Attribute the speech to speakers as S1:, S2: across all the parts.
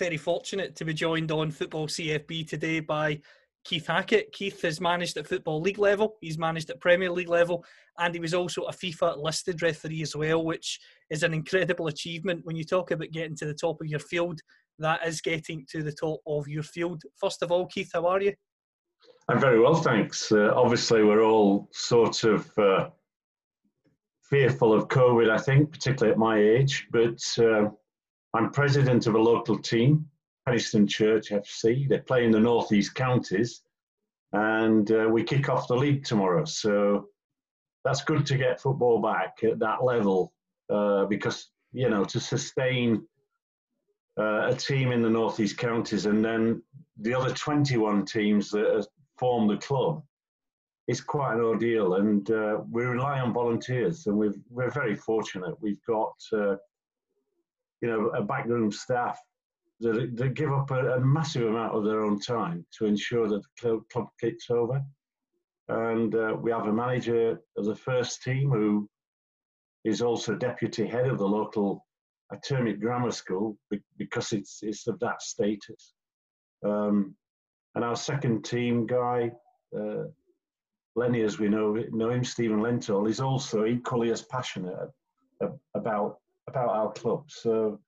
S1: Very fortunate to be joined on Football CFB today by Keith Hackett. Keith has managed at Football League level, he's managed at Premier League level, and he was also a FIFA listed referee as well, which is an incredible achievement. When you talk about getting to the top of your field, that is getting to the top of your field. First of all, Keith, how are you?
S2: I'm very well, thanks. Uh, obviously, we're all sort of uh, fearful of COVID, I think, particularly at my age. But uh, I'm president of a local team, Penistone Church FC. They play in the northeast counties, and uh, we kick off the league tomorrow. So that's good to get football back at that level uh, because you know to sustain uh, a team in the northeast counties and then the other 21 teams that form the club is quite an ordeal and uh, we rely on volunteers and we've, we're very fortunate we've got uh, you know a backroom staff that, that give up a, a massive amount of their own time to ensure that the club, kicks over and uh, we have a manager of the first team who is also deputy head of the local Atomic Grammar School because it's it's of that status. Um, and our second team guy, uh, Lenny, as we know know him, Stephen Lentall, is also equally as passionate about about our club. So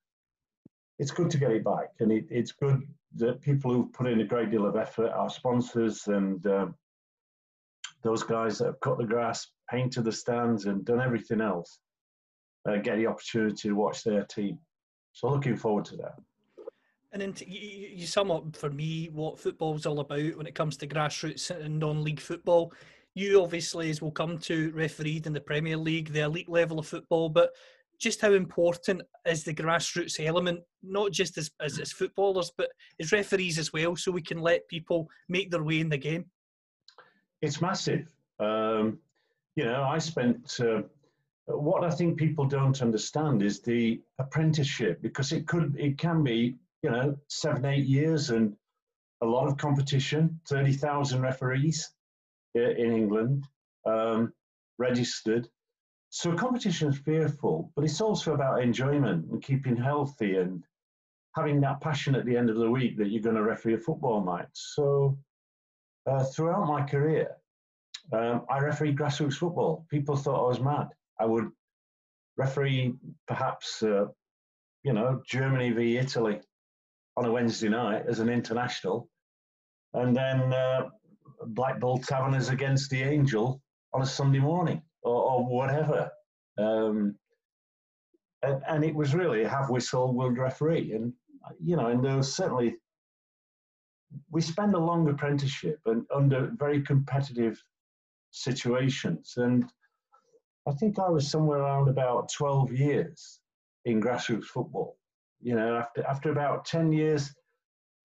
S2: it's good to get it back, and it, it's good that people who've put in a great deal of effort, our sponsors and um, those guys that have cut the grass, painted the stands, and done everything else, uh, get the opportunity to watch their team. So looking forward to that.
S1: And then you- you sum up for me what football's all about when it comes to grassroots and non-league football. You obviously, as we'll come to, refereed in the Premier League, the elite level of football, but just how important is the grassroots element, not just as, as, as footballers, but as referees as well, so we can let people make their way in the game?
S2: It's massive. Um, you know, I spent. Uh, what I think people don't understand is the apprenticeship because it could, it can be, you know, seven, eight years and a lot of competition. Thirty thousand referees in England um, registered. So competition is fearful, but it's also about enjoyment and keeping healthy and having that passion at the end of the week that you're going to referee a football match. So uh, throughout my career, um, I refereed grassroots football. People thought I was mad. I would referee perhaps, uh, you know, Germany v Italy on a Wednesday night as an international, and then uh, Black Bull Taverners against the Angel on a Sunday morning or, or whatever. Um, and, and it was really a half whistle world referee. And, you know, and there was certainly, we spend a long apprenticeship and under very competitive situations. And I think I was somewhere around about 12 years in grassroots football. You know, after, after about 10 years,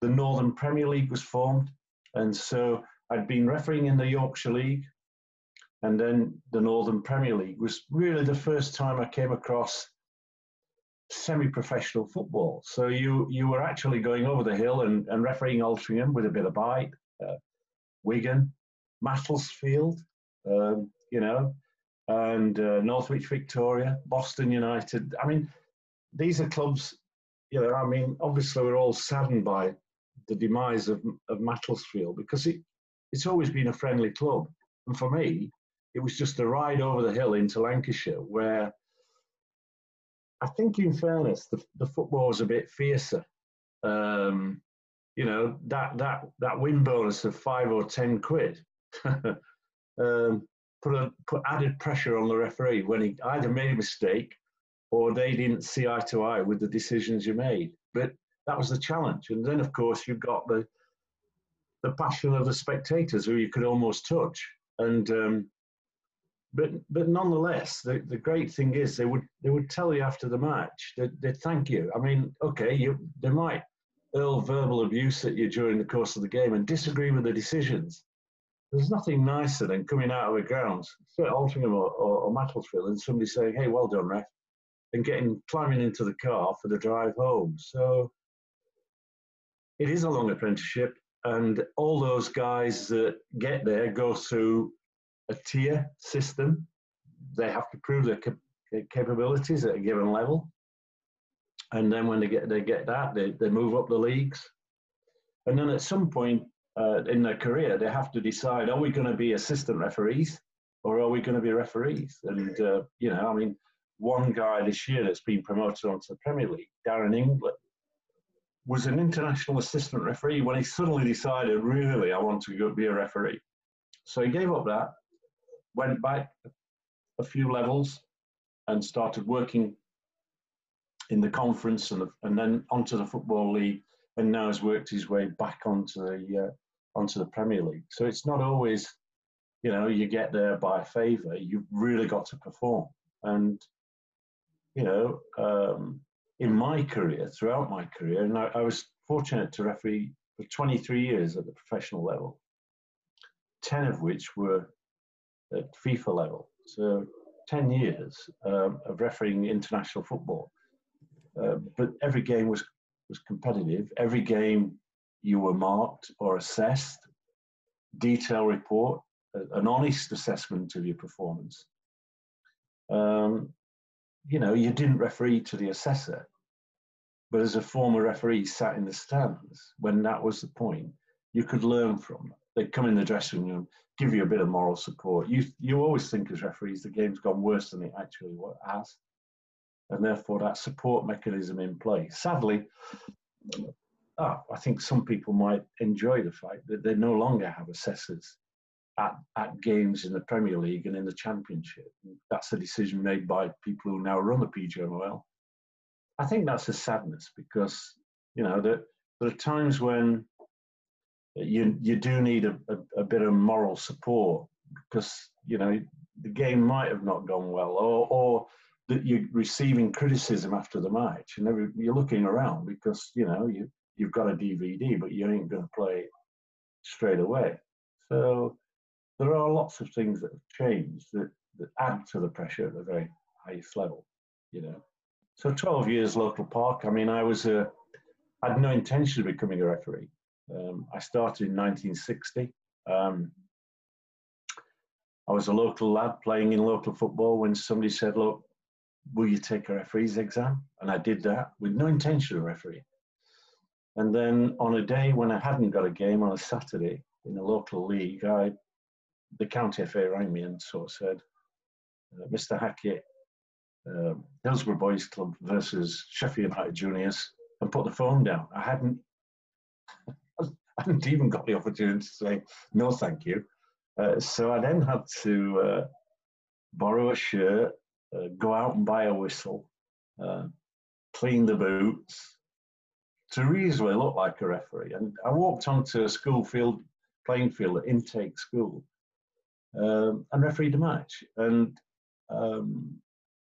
S2: the Northern Premier League was formed. And so I'd been refereeing in the Yorkshire League. And then the Northern Premier League was really the first time I came across semi-professional football. So you you were actually going over the hill and, and refereeing Altrincham with a bit of bite, uh, Wigan, Macclesfield, um, you know, and uh, Northwich Victoria, Boston United. I mean, these are clubs. You know, I mean, obviously we're all saddened by the demise of of Macclesfield because it it's always been a friendly club, and for me, it was just a ride over the hill into Lancashire where I think, in fairness, the, the football was a bit fiercer. Um, you know that that that win bonus of five or ten quid um, put a put added pressure on the referee when he either made a mistake or they didn't see eye to eye with the decisions you made. But that was the challenge, and then of course you've got the the passion of the spectators who you could almost touch, and um, but but nonetheless, the, the great thing is they would they would tell you after the match that they thank you. I mean, okay, you they might hurl verbal abuse at you during the course of the game and disagree with the decisions. There's nothing nicer than coming out of a ground, say Altrincham or, or, or and somebody saying, "Hey, well done, ref," and getting climbing into the car for the drive home. So it is a long apprenticeship, and all those guys that get there go through a tier system. They have to prove their cap- capabilities at a given level, and then when they get they get that, they, they move up the leagues, and then at some point uh, in their career, they have to decide: Are we going to be assistant referees, or are we going to be referees? And uh, you know, I mean, one guy this year that's been promoted onto the Premier League, Darren England, was an international assistant referee when he suddenly decided, really, I want to go be a referee. So he gave up that, went back a few levels, and started working in the conference and, the, and then onto the football league, and now has worked his way back onto the uh, onto the Premier League. So it's not always, you know, you get there by favour. You've really got to perform, and you know, um, in my career, throughout my career, and I, I was fortunate to referee for 23 years at the professional level, 10 of which were at FIFA level. So 10 years um, of refereeing international football. Uh, but every game was, was competitive. Every game you were marked or assessed, detail report, an honest assessment of your performance. Um, you know, you didn't referee to the assessor, but as a former referee sat in the stands when that was the point, you could learn from them. They'd come in the dressing room, give you a bit of moral support. You you always think as referees the game's gone worse than it actually has, and therefore that support mechanism in place. Sadly, oh, I think some people might enjoy the fact that they no longer have assessors at, at games in the Premier League and in the Championship. That's a decision made by people who now run the PGMOL. I think that's a sadness because you know there, there are times when you you do need a, a, a, bit of moral support because you know the game might have not gone well or or that you're receiving criticism after the match and every, you're looking around because you know you you've got a DVD but you ain't going to play straight away. So there are lots of things that have changed that, that add to the pressure at the very highest level, you know. So 12 years local park. I mean, I was a, I had no intention of becoming a referee. Um, I started in 1960. Um, I was a local lad playing in local football when somebody said, look, will you take a referee's exam? And I did that with no intention of refereeing. And then on a day when I hadn't got a game on a Saturday in a local league, I the county FA rang me and sort of said, uh, Mr. Hackett, uh, Hillsborough Boys Club versus Sheffield United Juniors, and put the phone down. I hadn't, I hadn't even got the opportunity to say no, thank you. Uh, so I then had to uh, borrow a shirt, uh, go out and buy a whistle, uh, clean the boots, to reasonably look like a referee. And I walked onto a school field, playing field at Intake School, um, and refereed a match. And um,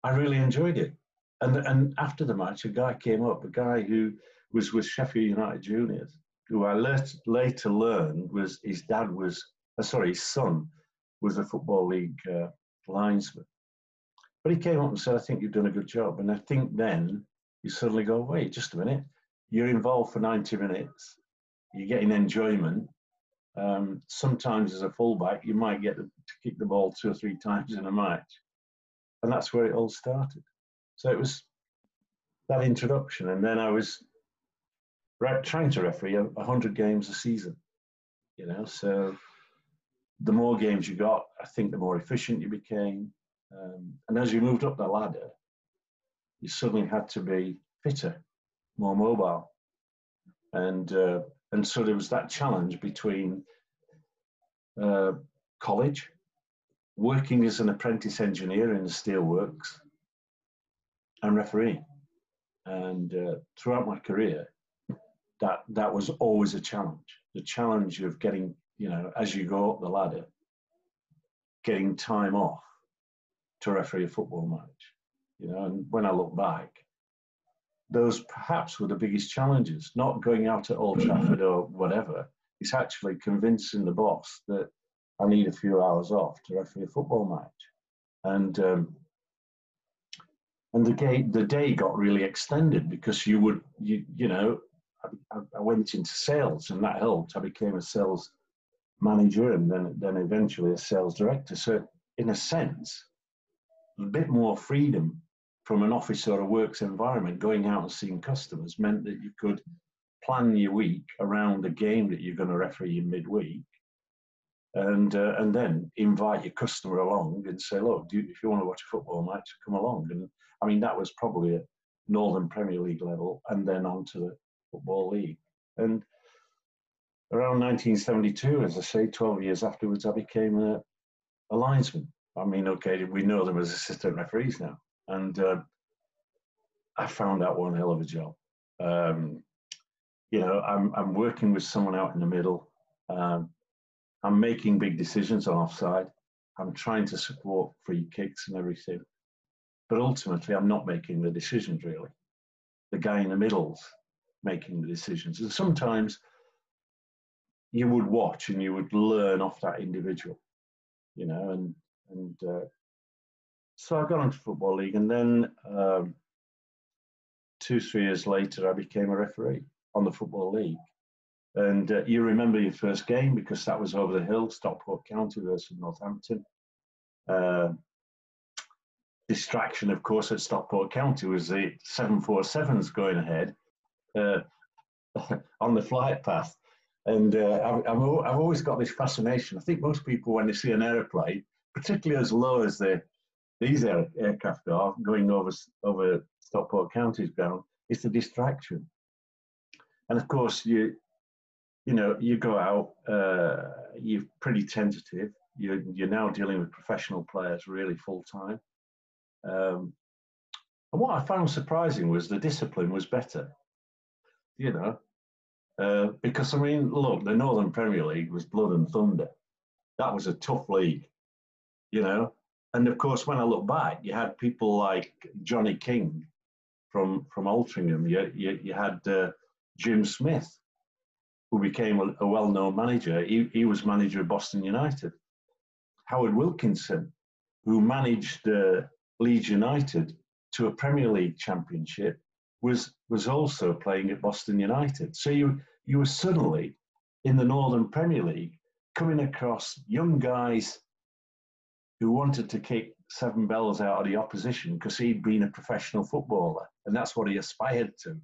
S2: I really enjoyed it. And, and after the match, a guy came up, a guy who was with Sheffield United Juniors, who I let, later learned was his dad was, uh, sorry, his son was a Football League uh, linesman. But he came up and said, I think you've done a good job. And I think then you suddenly go, wait, just a minute. You're involved for 90 minutes. You're getting enjoyment. Um, sometimes as a fullback, you might get to kick the ball two or three times in a match. And that's where it all started. So it was that introduction. And then I was trying to referee 100 games a season, you know, so the more games you got, I think the more efficient you became. Um, and as you moved up the ladder, you suddenly had to be fitter, more mobile. And uh, and so there was that challenge between uh, college, working as an apprentice engineer in the steelworks, and refereeing. And uh, throughout my career, that that was always a challenge. The challenge of getting, you know, as you go up the ladder, getting time off to referee a football match. You know, and when I look back, those perhaps were the biggest challenges. Not going out at Old Trafford or whatever. It's actually convincing the boss that I need a few hours off to referee a football match, and um, and the day the day got really extended because you would you you know I, I went into sales and that helped. I became a sales manager and then then eventually a sales director. So in a sense, a bit more freedom from an office or a works environment. Going out and seeing customers meant that you could plan your week around the game that you're going to referee in midweek, and uh, and then invite your customer along and say, look, you, if you want to watch a football match, come along. And I mean that was probably at Northern Premier League level, and then on to the Football League. And around 1972, as I say, 12 years afterwards, I became a, a linesman. I mean, okay, we know them as assistant referees now. And uh, I found out one hell of a job. Um, you know, I'm, I'm working with someone out in the middle. Um, I'm making big decisions on offside. I'm trying to support free kicks and everything. But ultimately, I'm not making the decisions really. The guy in the middle's making the decisions. And sometimes you would watch and you would learn off that individual, you know, and and uh, so I got into football league, and then um, two three years later, I became a referee on the football league. And uh, you remember your first game because that was over the hill, Stockport County versus Northampton. Uh, distraction, of course, at Stockport County was the 747s going ahead uh, on the flight path. And uh, I've, I've, always got this fascination. I think most people, when they see an aeroplane, particularly as low as the, these air, aircraft are going over, over Stockport County's ground, it's the distraction. And of course, you, you know, you go out, uh, you're pretty tentative. You're, you're now dealing with professional players really full time. Um, and what I found surprising was the discipline was better you know, uh, because I mean, look, the Northern Premier League was blood and thunder. That was a tough league, you know. And of course, when I look back, you had people like Johnny King from from Altrincham. You you, you had uh, Jim Smith, who became a, a well-known manager. He, he was manager of Boston United. Howard Wilkinson, who managed uh, Leeds United to a Premier League championship was was also playing at Boston United. So you you were suddenly in the Northern Premier League coming across young guys who wanted to kick seven bells out of the opposition because he'd been a professional footballer and that's what he aspired to.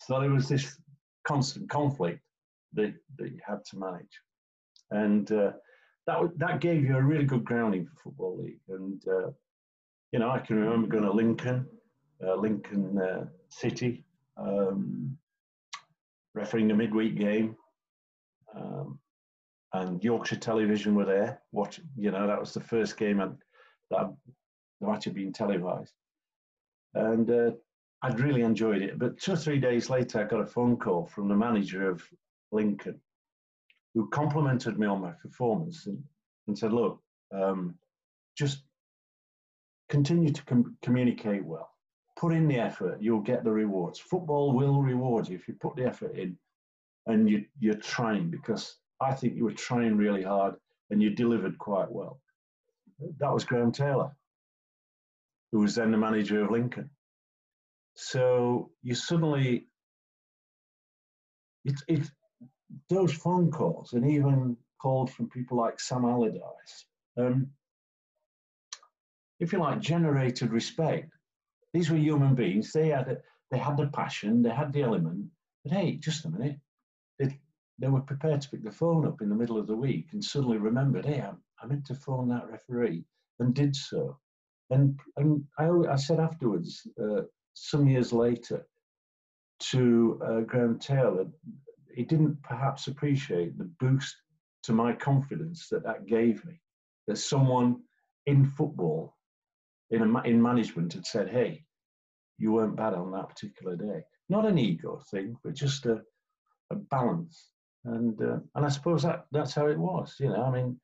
S2: So there was this constant conflict that, that you had to manage. And uh, that, that gave you a really good grounding for Football League. And, uh, you know, I can remember going to Lincoln, uh, Lincoln uh, City, um, refereeing the midweek game. Um, and Yorkshire Television were there. Watch, you know, that was the first game and that the match had been televised, and uh, I'd really enjoyed it. But two or three days later, I got a phone call from the manager of Lincoln, who complimented me on my performance and, and said, "Look, um, just continue to com- communicate well put in the effort, you'll get the rewards. Football will reward you if you put the effort in and you, you're trying, because I think you were trying really hard and you delivered quite well. That was Graham Taylor, who was then the manager of Lincoln. So you suddenly, it's it, those phone calls and even calls from people like Sam Allardyce, um, if you like, generated respect these were human beings. They had a, they had the passion, they had the element. But hey, just a minute. They, they were prepared to pick the phone up in the middle of the week and suddenly remembered, hey, I, I meant to phone that referee and did so. And, and I, I said afterwards, uh, some years later, to uh, Graham Taylor, he didn't perhaps appreciate the boost to my confidence that that gave me. That someone in football in, a, in management had said, hey, you weren't bad on that particular day. Not an ego thing, but just a, a balance. And uh, and I suppose that that's how it was. You know, I mean,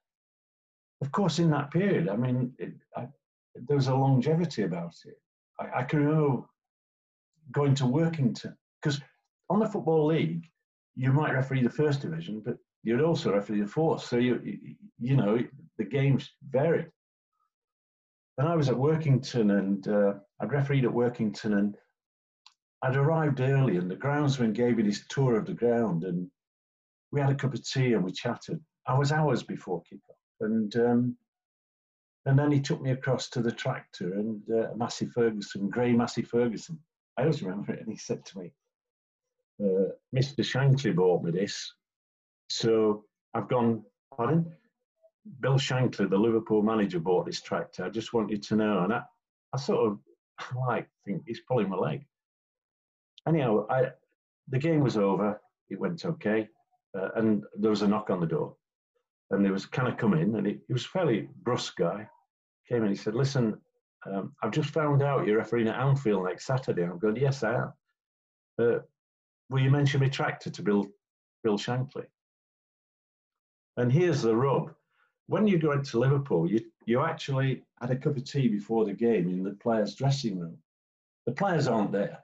S2: of course, in that period, I mean, it, I, there was a longevity about it. I, I can remember going to Workington because on the football league, you might referee the first division, but you'd also referee the fourth. So you you, you know the games varied. And I was at Workington, and uh, I'd refereed at Workington, and I'd arrived early, and the groundsman gave me this tour of the ground, and we had a cup of tea and we chatted. I was hours before kickoff, and um, and then he took me across to the tractor and uh, Massey Ferguson, Grey Massey Ferguson. I always remember it, and he said to me, uh, "Mr. Shankly bought me this, so I've gone. Pardon? Bill Shankly, the Liverpool manager, bought this tractor. I just want you to know." And I, I sort of like think he's pulling my leg. Anyhow, I, the game was over. It went okay, uh, and there was a knock on the door, and there was "Can I come in?" And he, he was a fairly brusque guy. Came in. He said, "Listen, um, I've just found out you're refereeing at Anfield next Saturday." I'm going, "Yes, I am." Uh, will you mention my tractor to Bill Bill Shankly? And here's the rub: when you go into Liverpool, you you actually had a cup of tea before the game in the players' dressing room. The players aren't there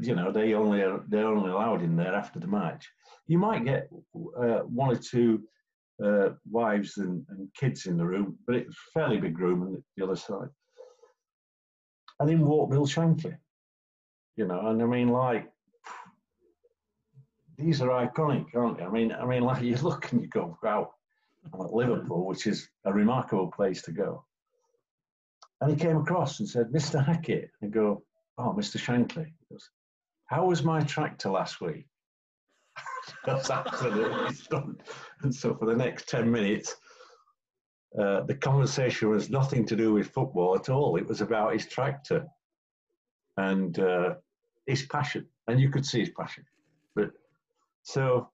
S2: you know they only are they're only allowed in there after the match. You might get uh, one or two uh, wives and, and, kids in the room, but it's a fairly big room on the other side. And in walked Bill Shankly, you know, and I mean like these are iconic, aren't they? I mean, I mean, like you look and you go, wow, I'm at Liverpool, which is a remarkable place to go. And he came across and said, Mr. Hackett, and go, oh, Mr. Shankly. Goes, How was my tractor last week? That's absolutely stunned. And so for the next 10 minutes, uh, the conversation was nothing to do with football at all. It was about his tractor and uh, his passion. And you could see his passion. But so,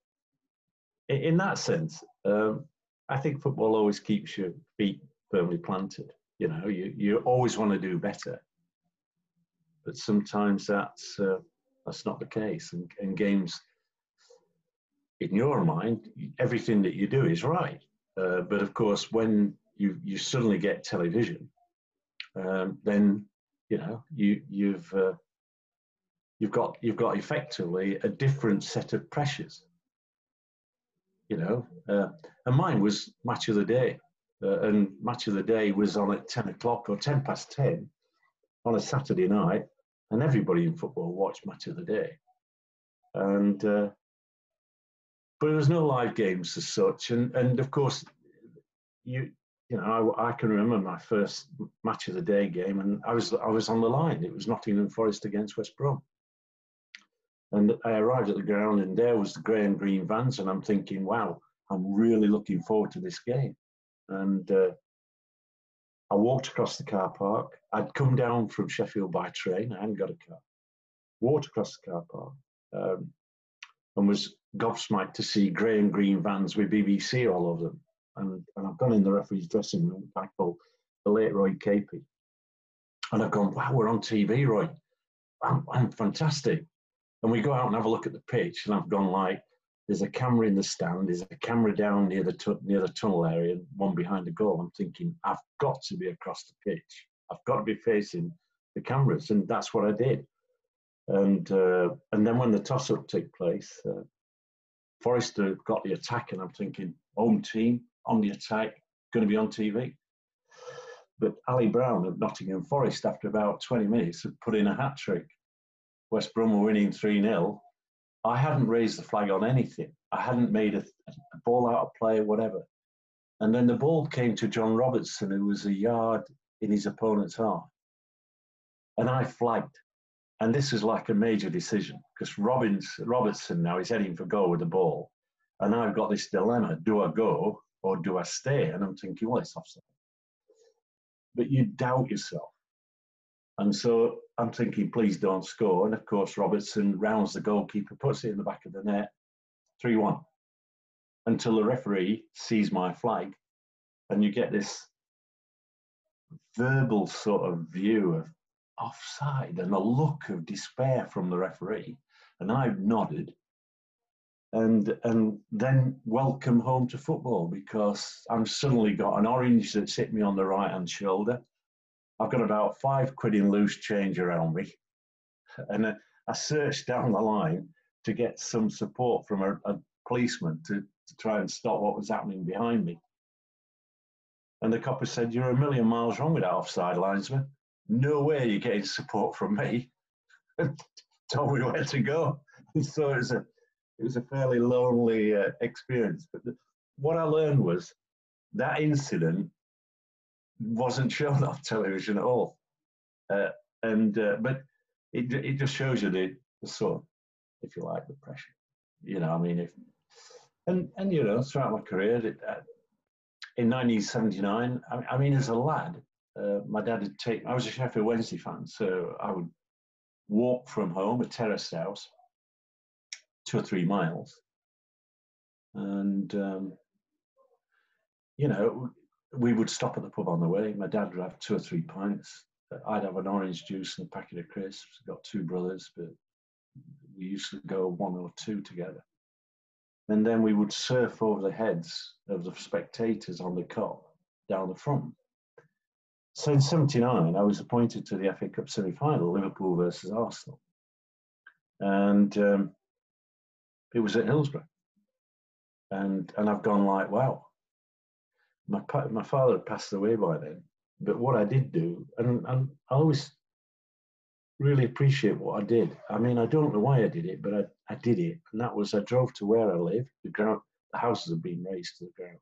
S2: in that sense, um, I think football always keeps your feet firmly planted. You know, you, you always want to do better but sometimes that's uh, that's not the case. And, and games, in your mind, everything that you do is right. Uh, but of course, when you you suddenly get television, um, then you know you you've uh, you've got you've got effectively a different set of pressures. You know, uh, and mine was match of the day, uh, and match of the day was on at ten o'clock or ten past ten on a Saturday night, and everybody in football watched match of the day. And uh, but there was no live games as such, and and of course, you you know I, I, can remember my first match of the day game, and I was I was on the line. It was Nottingham Forest against West Brom, and I arrived at the ground, and there was the grey and green vans, and I'm thinking, wow, I'm really looking forward to this game, and. Uh, I walked across the car park. I'd come down from Sheffield by train. I hadn't got a car. Walked across the car park um, and was gobsmacked to see grey and green vans with BBC all over them. And, and I've gone in the referee's dressing room, back called the late Roy Capey. And I've gone, wow, we're on TV, Roy. I'm, I'm fantastic. And we go out and have a look at the pitch, and I've gone like, there's a camera in the stand. There's a camera down near the tu- near the tunnel area, one behind the goal. I'm thinking I've got to be across the pitch. I've got to be facing the cameras, and that's what I did. And uh, and then when the toss up took place, uh, Forrester got the attack, and I'm thinking home team on the attack, going to be on TV. But Ally Brown of Nottingham Forest, after about 20 minutes, had put in a hat trick. West Brom were winning 3 0 I hadn't raised the flag on anything. I hadn't made a, a ball out of play, whatever. And then the ball came to John Robertson, who was a yard in his opponent's half. And I flagged. And this was like a major decision because Robertson now is heading for goal with the ball. And I've got this dilemma do I go or do I stay? And I'm thinking, well, it's offside. But you doubt yourself. And so I'm thinking, please don't score. And of course, Robertson rounds the goalkeeper, puts it in the back of the net, 3 1. Until the referee sees my flag, and you get this verbal sort of view of offside and a look of despair from the referee. And I've nodded and and then welcome home to football because I'm suddenly got an orange that's hit me on the right hand shoulder I've got about five quid in loose change around me. And I searched down the line to get some support from a, a policeman to, to try and stop what was happening behind me. And the copper said, You're a million miles wrong with that offside linesman. No way you're getting support from me. Told me where to go. so it was a, it was a fairly lonely uh, experience. But the, what I learned was that incident wasn't shown on television at all. Uh, and uh, but it it just shows you the, the sort, if you like, the pressure. You know, I mean, if and and you know, throughout my career, it, uh, in 1979, I, I, mean, as a lad, uh, my dad would take. I was a Sheffield Wednesday fan, so I would walk from home, a terraced house, two or three miles, and um, you know, we would stop at the pub on the way. My dad would have two or three pints. I'd have an orange juice and a packet of crisps. Got two brothers, but we used to go one or two together. And then we would surf over the heads of the spectators on the Kop down the front. So in 79, I was appointed to the FA Cup semi final, Liverpool versus Arsenal. And um, it was at Hillsborough. And, and I've gone like, wow, my my father had passed away by then. But what I did do, and, and I always really appreciate what I did. I mean, I don't know why I did it, but I, I did it. And that was I drove to where I live. The ground, the houses had been raised to the ground.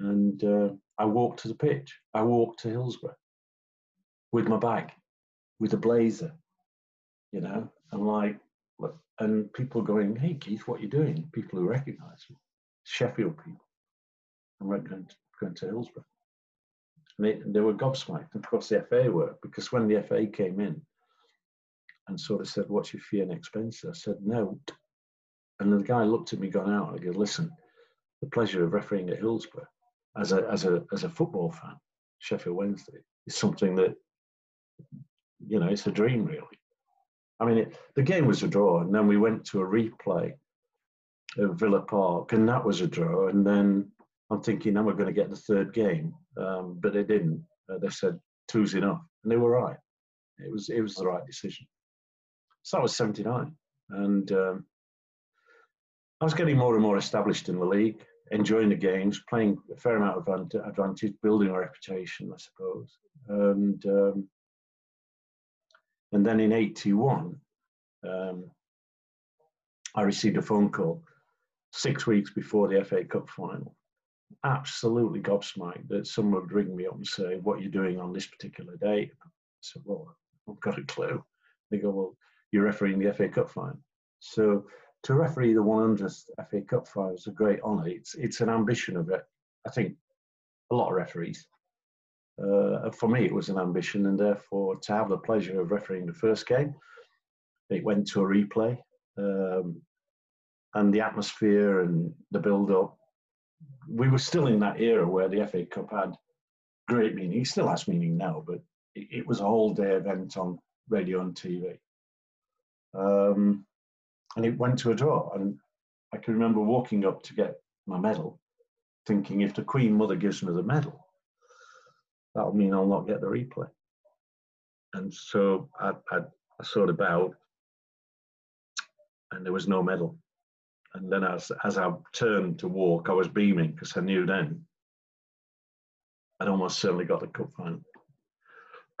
S2: And uh, I walked to the pitch. I walked to Hillsborough with my bag, with a blazer, you know, and like, and people going, hey, Keith, what are you doing? People who recognize me, Sheffield people went going to, going to Hillsborough. And they, they were gobsmacked. And of course, the FA were, because when the FA came in and sort of said, What's your fee and expense? I said, No. And the guy looked at me, gone out, I go, Listen, the pleasure of refereeing at Hillsborough as a, as a, as a football fan, Sheffield Wednesday, is something that, you know, it's a dream, really. I mean, it, the game was a draw, and then we went to a replay at Villa Park, and that was a draw. And then I'm thinking, am I going to get the third game? Um, but they didn't. Uh, they said two's enough, and they were right. It was it was the right decision. So that was 79, and um, I was getting more and more established in the league, enjoying the games, playing a fair amount of advantage, building a reputation, I suppose. And um, and then in 81, um, I received a phone call six weeks before the FA Cup final absolutely gobsmacked that someone would ring me up and say, What are you doing on this particular day? I said, Well, I've got a clue. They go, Well, you're refereeing the FA Cup final. So to referee the 100th FA Cup final is a great honour. It's, it's an ambition of it. I think a lot of referees. Uh, for me, it was an ambition, and therefore to have the pleasure of refereeing the first game, it went to a replay, um, and the atmosphere and the build-up we were still in that era where the FA Cup had great meaning. It still has meaning now, but it, it was a whole day event on radio and TV. Um, and it went to a draw. And I can remember walking up to get my medal, thinking if the Queen Mother gives me the medal, that'll mean I'll not get the replay. And so I, I, I sort of bowed, and there was no medal. And then as, as I turned to walk, I was beaming because I knew then I'd almost certainly got the cup final.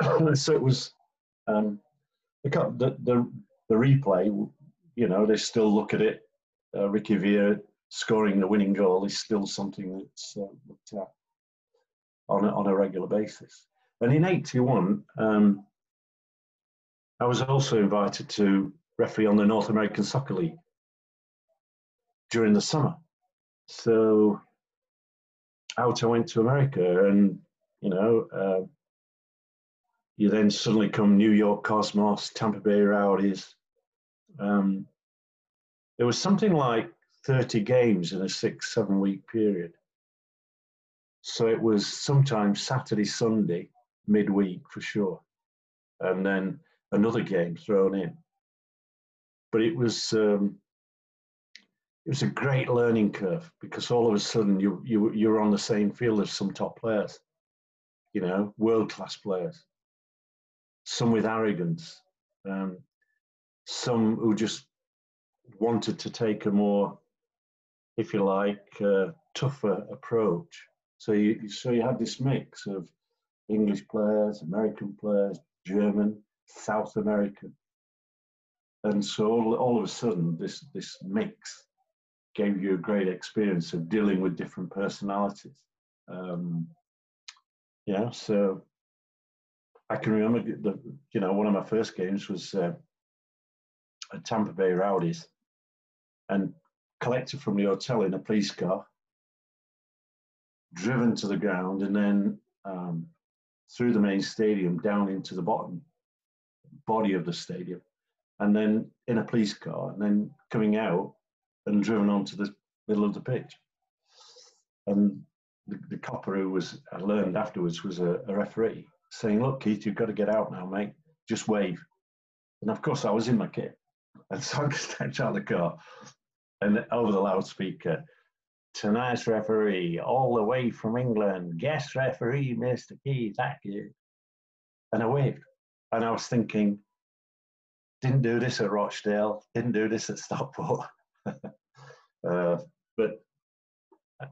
S2: so it was um, the, cup, the, the, the replay, you know, they still look at it. Uh, Ricky Villa scoring the winning goal is still something that's uh, looked at on a, on a regular basis. And in 81, um, I was also invited to referee on the North American Soccer League during the summer. So out I went to America, and you know, uh, you then suddenly come New York Cosmos, Tampa Bay Rowdies. Um, there was something like 30 games in a six, seven week period. So it was sometimes Saturday, Sunday, midweek for sure, and then another game thrown in. But it was um, it was a great learning curve because all of a sudden you you you're on the same field as some top players. you know, world class players, some with arrogance, um, some who just wanted to take a more, if you like, uh, tougher approach. So you so you had this mix of English players, American players, German, South American, and so all, all of a sudden this this mix gave you a great experience of dealing with different personalities. Um, yeah, so I can remember the you know one of my first games was uh, at Tampa Bay Rowdies, and collected from the hotel in a police car, driven to the ground, and then um, through the main stadium down into the bottom body of the stadium, and then in a police car, and then coming out and driven onto the middle of the pitch. And the, the copper who was, I learned afterwards, was a, a referee saying, Look, Keith, you've got to get out now, mate. Just wave. And of course, I was in my kit. And so I stepped out of the car and over the loudspeaker, tonight's referee, all the way from England, guest referee, Mr. Keith, thank you. And I waved. And I was thinking, didn't do this at Rochdale, didn't do this at Stockport. uh, but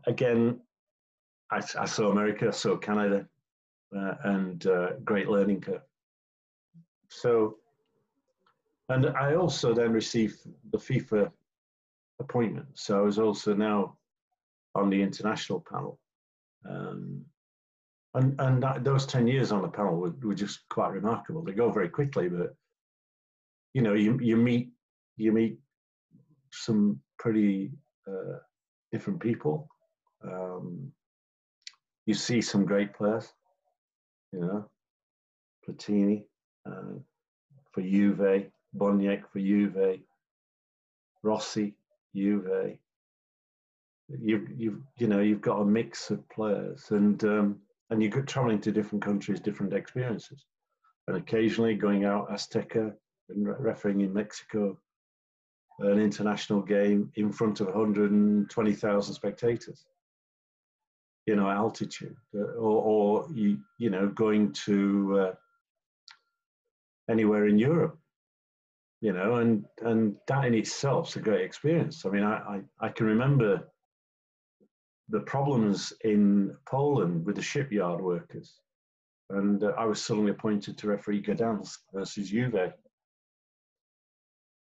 S2: again, I, I, saw America, I saw Canada, uh, and uh, great learning curve. So, and I also then received the FIFA appointment. So I was also now on the international panel. Um, and and that, those 10 years on the panel were, were just quite remarkable. They go very quickly, but you know, you, you meet you meet some pretty uh, different people. Um, you see some great players, you know, Platini uh, for Juve, Boniek for Juve, Rossi, Juve. You've, you've, you know you've got a mix of players, and um, and you're traveling to different countries, different experiences, and occasionally going out Azteca and refereeing in Mexico, an international game in front of 120,000 spectators. You know, altitude, uh, or, or you you know going to uh, anywhere in Europe you know, and and that in itself is a great experience. I mean, I, I, I can remember the problems in Poland with the shipyard workers, and uh, I was suddenly appointed to referee Gdansk versus Juve.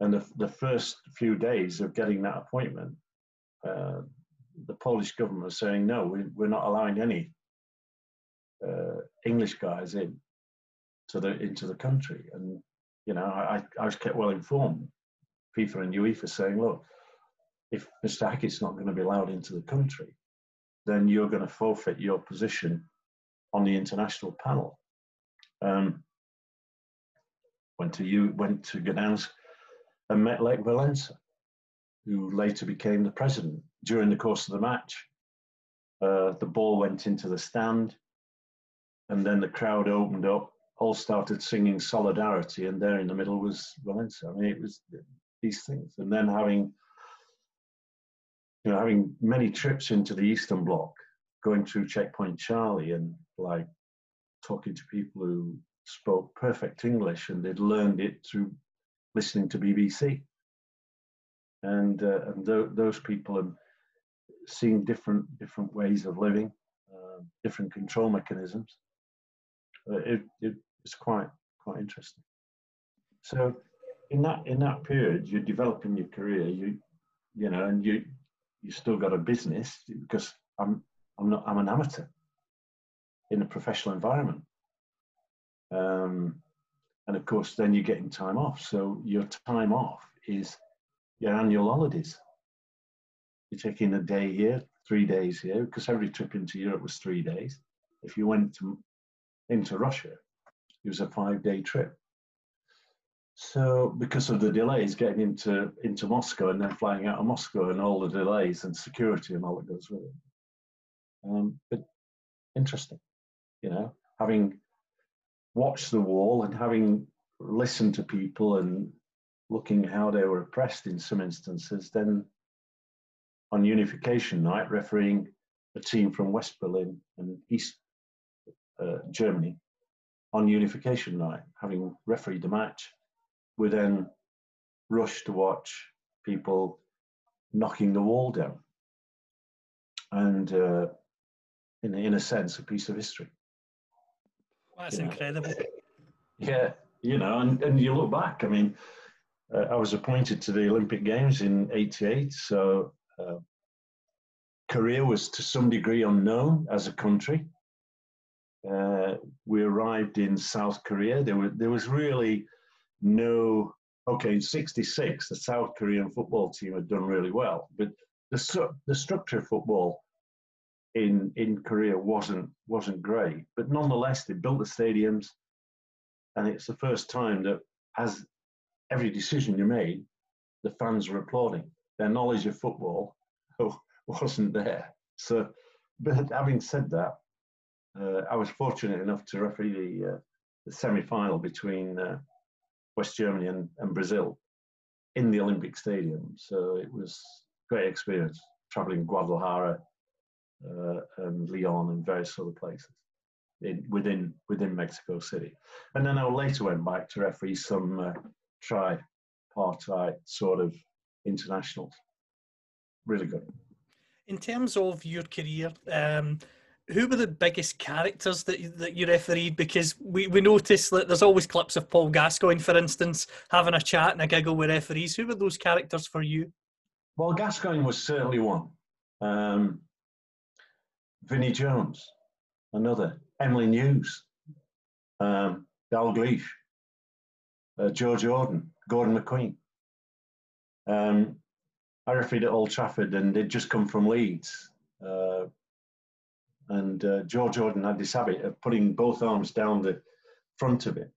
S2: And the, the first few days of getting that appointment, uh, the Polish government was saying, no, we, we're not allowing any uh, English guys in to the into the country. And you know, I, I was kept well informed, FIFA and UEFA saying, look, if Mr. Hackett's not going to be allowed into the country, then you're going to forfeit your position on the international panel. Um, went to you, went to Gdansk and met Lech Walesa, who later became the president. During the course of the match, uh, the ball went into the stand, and then the crowd opened up, all started singing solidarity, and there in the middle was Walesa. I mean, it was these things, and then having you know having many trips into the Eastern Bloc, going through Checkpoint Charlie, and like talking to people who spoke perfect English and they'd learned it through listening to BBC, and uh, and th- those people have seen different different ways of living, uh, different control mechanisms. Uh, it, it it's quite quite interesting. So in that in that period, you're developing your career. You you know, and you you still got a business because I'm I'm not I'm an amateur in a professional environment. Um, and of course, then you're getting time off. So your time off is your annual holidays. You're taking a day here, three days here, because every trip into Europe was three days. If you went to, into Russia, it was a five day trip. So because of the delays getting into into Moscow and then flying out of Moscow and all the delays and security and all that goes with it. Um, but interesting, you know, having watched the wall and having listened to people and looking how they were oppressed in some instances, then on unification night, refereeing a team from West Berlin and East uh, Germany on unification night, having refereed the match. We then rushed to watch people knocking the wall down. And uh, in, in a sense, a piece of history.
S1: That's
S2: Yeah.
S1: incredible.
S2: Yeah, you know, and, and you look back, I mean, uh, I was appointed to the Olympic Games in 88, so uh, Korea was to some degree unknown as a country. Uh, we arrived in South Korea. There, were, there was really no, okay, in 66, the South Korean football team had done really well, but the, the structure of football in, in Korea wasn't, wasn't great. But nonetheless, they built the stadiums, and it's the first time that as every decision you made, the fans were applauding. Their knowledge of football wasn't there. So, but having said that, uh, I was fortunate enough to referee the, uh, the semi-final between uh, West Germany and, and Brazil in the Olympic Stadium. So it was great experience traveling Guadalajara uh, and Leon and various other places in, within within Mexico City. And then I later went back to referee some uh, tripartite sort of internationals. Really good.
S1: In terms of your career, um, who were the biggest characters that you, that you refereed? Because we, we notice that there's always clips of Paul Gascoigne, for instance, having a chat and a giggle with referees. Who were those characters for you?
S2: Well, Gascoigne was certainly one. Um, Vinnie Jones, another. Emlyn Hughes, um, Dalglish, uh, Joe Jordan, Gordon McQueen. Um, I refereed at Old Trafford and they'd just come from Leeds. Uh, and uh, Joe Jordan had this habit of putting both arms down the front of it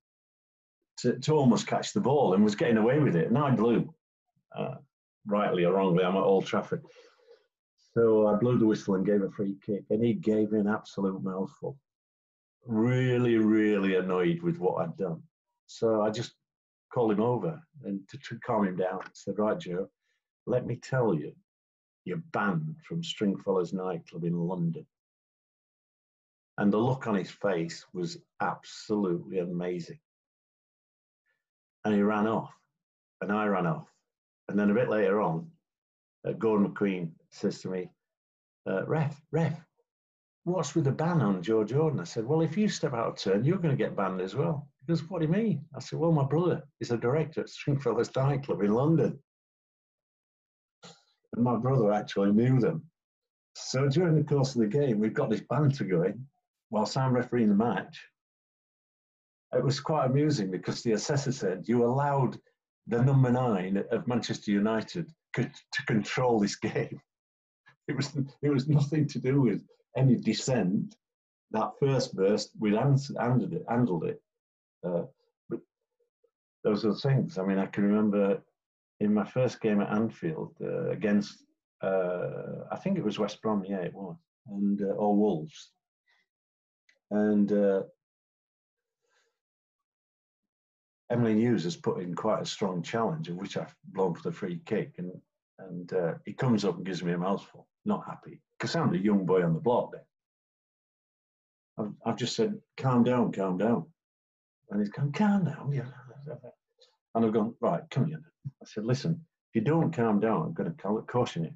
S2: to, to almost catch the ball and was getting away with it. And I blew, uh, rightly or wrongly, I'm at Old Trafford. So I blew the whistle and gave a free kick, and he gave me an absolute mouthful. Really, really annoyed with what I'd done. So I just called him over and to, to calm him down. I said, Right, Joe, let me tell you, you're banned from Stringfellows nightclub in London. And the look on his face was absolutely amazing. And he ran off, and I ran off. And then a bit later on, uh, Gordon McQueen says to me, uh, Ref, Ref, what's with the ban on Joe Jordan? I said, Well, if you step out of turn, you're going to get banned as well. He goes, What do you mean? I said, Well, my brother is a director at Stringfellows club in London. And my brother actually knew them. So during the course of the game, we've got this banter going whilst I'm refereeing the match. It was quite amusing because the assessor said, You allowed the number nine of Manchester United to control this game. It was, it was nothing to do with any dissent. That first burst, ans- handled it. Handled it. Uh, but those are things. I mean, I can remember in my first game at Anfield uh, against, uh, I think it was West Brom, yeah, it was, and uh, or Wolves, and Emlyn Hughes has put in quite a strong challenge, of which I've blown for the free kick, and and uh, he comes up and gives me a mouthful. Not happy because I'm the young boy on the block. Then I've, I've just said, "Calm down, calm down," and he's gone, "Calm down." Yeah. And I've gone, right, come here. I said, listen, if you don't calm down, I'm going to call it caution you.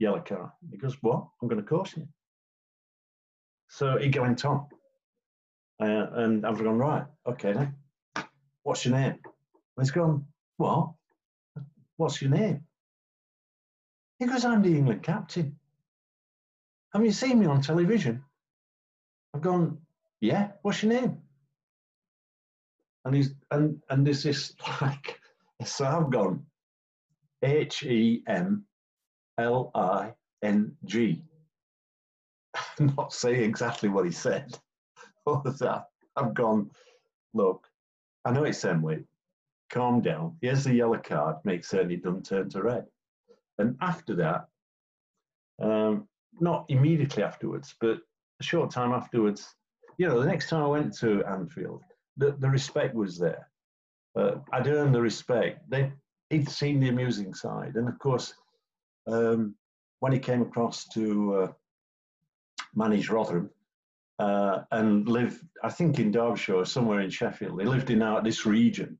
S2: Yellow card. He goes, what? I'm going to caution you. So he went on. Uh, and I've gone, right, okay then. What's your name? And he's gone, what? What's your name? He goes, I'm the England captain. Have you seen me on television? I've gone, yeah, what's your name? And he's and and this like so I've gone H E M L I N G. Not saying exactly what he said. I've gone, look, I know it's Emlyn. Calm down. Here's the yellow card. Make certain he doesn't turn to red. And after that, um, not immediately afterwards, but a short time afterwards, you know, the next time I went to Anfield, the, the respect was there. Uh, I'd earned the respect. They, he'd seen the amusing side. And of course, um, when he came across to uh, manage Rotherham, uh, and lived, I think, in Derbyshire or somewhere in Sheffield. He lived in out this region,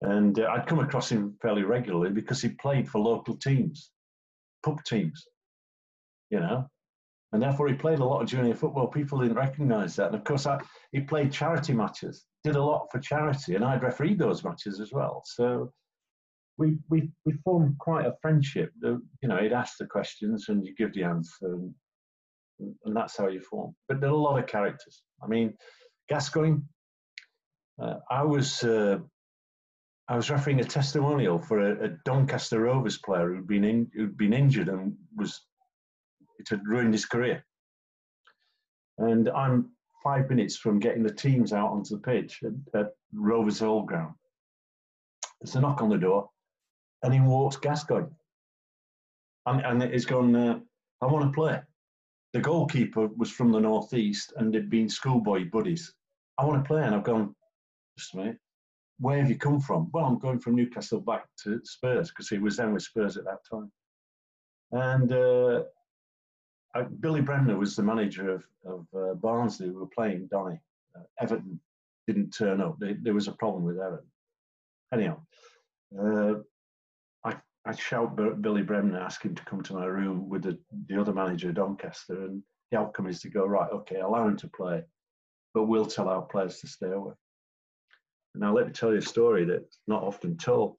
S2: and uh, I'd come across him fairly regularly because he played for local teams, pub teams, you know, and therefore he played a lot of junior football. People didn't recognise that, and of course, I, he played charity matches, did a lot for charity, and I'd refereed those matches as well. So we we we formed quite a friendship. You know, he'd ask the questions and you give the answer, and, and that's how you form. But there are a lot of characters. I mean, Gascoigne. Uh, I was uh, I was refereeing a testimonial for a, a, Doncaster Rovers player who'd been in, who'd been injured and was it had ruined his career. And I'm five minutes from getting the teams out onto the pitch at, at Rovers Old Ground. There's a knock on the door and in walks Gascoigne. And, and it's gone, uh, I want to play. The goalkeeper was from the northeast and they'd been schoolboy buddies. I want to play. And I've gone, just a minute, where have you come from? Well, I'm going from Newcastle back to Spurs because he was then with Spurs at that time. And uh, I, Billy Bremner was the manager of, of uh, Barnsley who were playing Donny. Uh, Everton didn't turn up. They, there was a problem with Everton. Anyhow, uh, I, shout Billy Bremner, ask him to come to my room with the, the other manager, Doncaster, and the outcome is to go, right, okay, allow him to play, but we'll tell our players to stay away. Now, let me tell you a story that's not often told.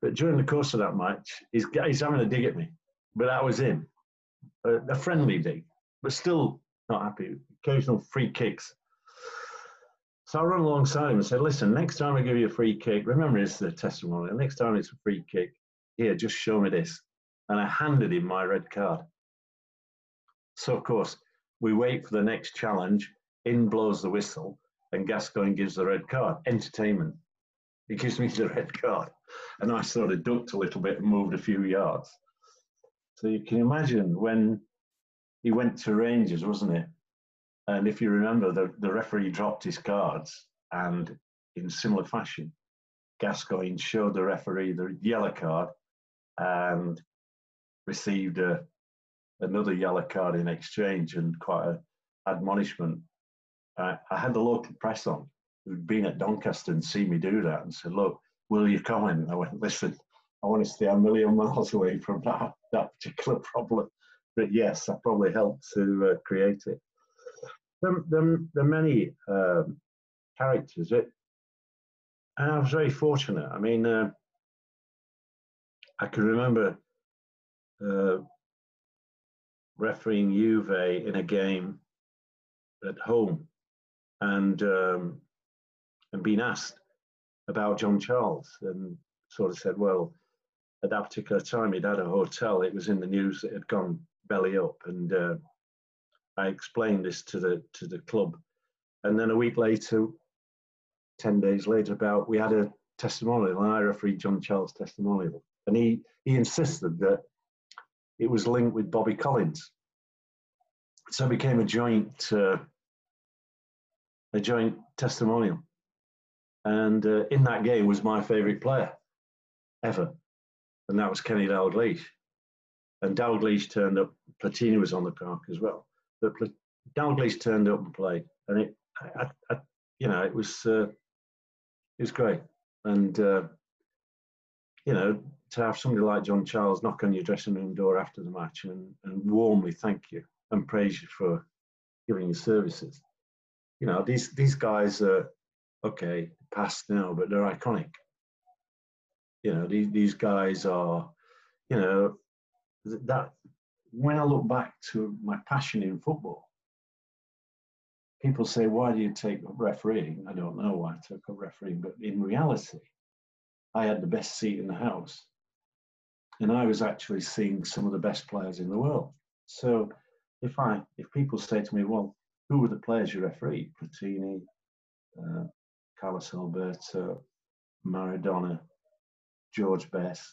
S2: But during the course of that match, he's, he's having a dig at me, but that was him. A, a friendly dig, but still not happy. Occasional free kicks. So I run alongside him and said, listen, next time I give you a free kick, remember it's the testimonial, next time it's a free kick, here, just show me this. And I handed him my red card. So, of course, we wait for the next challenge. In blows the whistle, and Gascoigne gives the red card. Entertainment. He gives me the red card. And I sort of ducked a little bit and moved a few yards. So you can imagine when he went to Rangers, wasn't it? And if you remember, the, the referee dropped his cards, and in similar fashion, Gascoigne showed the referee the yellow card and received a, another yellow card in exchange and quite a admonishment. I had the local press on who'd been at Doncaster and seen me do that and said, look, will you come in? I went, listen, I want to stay a million miles away from that, that particular problem. But yes, I probably helped to uh, create it. There, there, there are many um, characters. It, and I was very fortunate. I mean, uh, I can remember uh, refereeing Juve in a game at home and um, and being asked about John Charles and sort of said, well, at that particular time he'd had a hotel. It was in the news that it had gone belly up, and uh, I explained this to the to the club. And then a week later, ten days later, about we had a testimonial, and I refereed John Charles' testimonial and he he insisted that it was linked with Bobby Collins. So it became a joint uh, a joint testimonial, and uh, in that game was my favourite player ever, and that was Kenny Dalglish. And Dalglish turned up. Platini was on the park as well, but Pl- Dalglish turned up and played, and it, I, I, you know, it was uh, it was great, and uh, you know, to have somebody like John Charles knock on your dressing room door after the match and, and warmly thank you and praise you for giving your services. You know, these these guys are okay, past now, but they're iconic. You know, these these guys are, you know, that when I look back to my passion in football, people say, why do you take up refereeing? I don't know why I took up refereeing, but in reality, I had the best seat in the house and I was actually seeing some of the best players in the world. So if I if people say to me, well, who were the players you refereed? Platini, uh, Carlos Alberto, Maradona, George Best.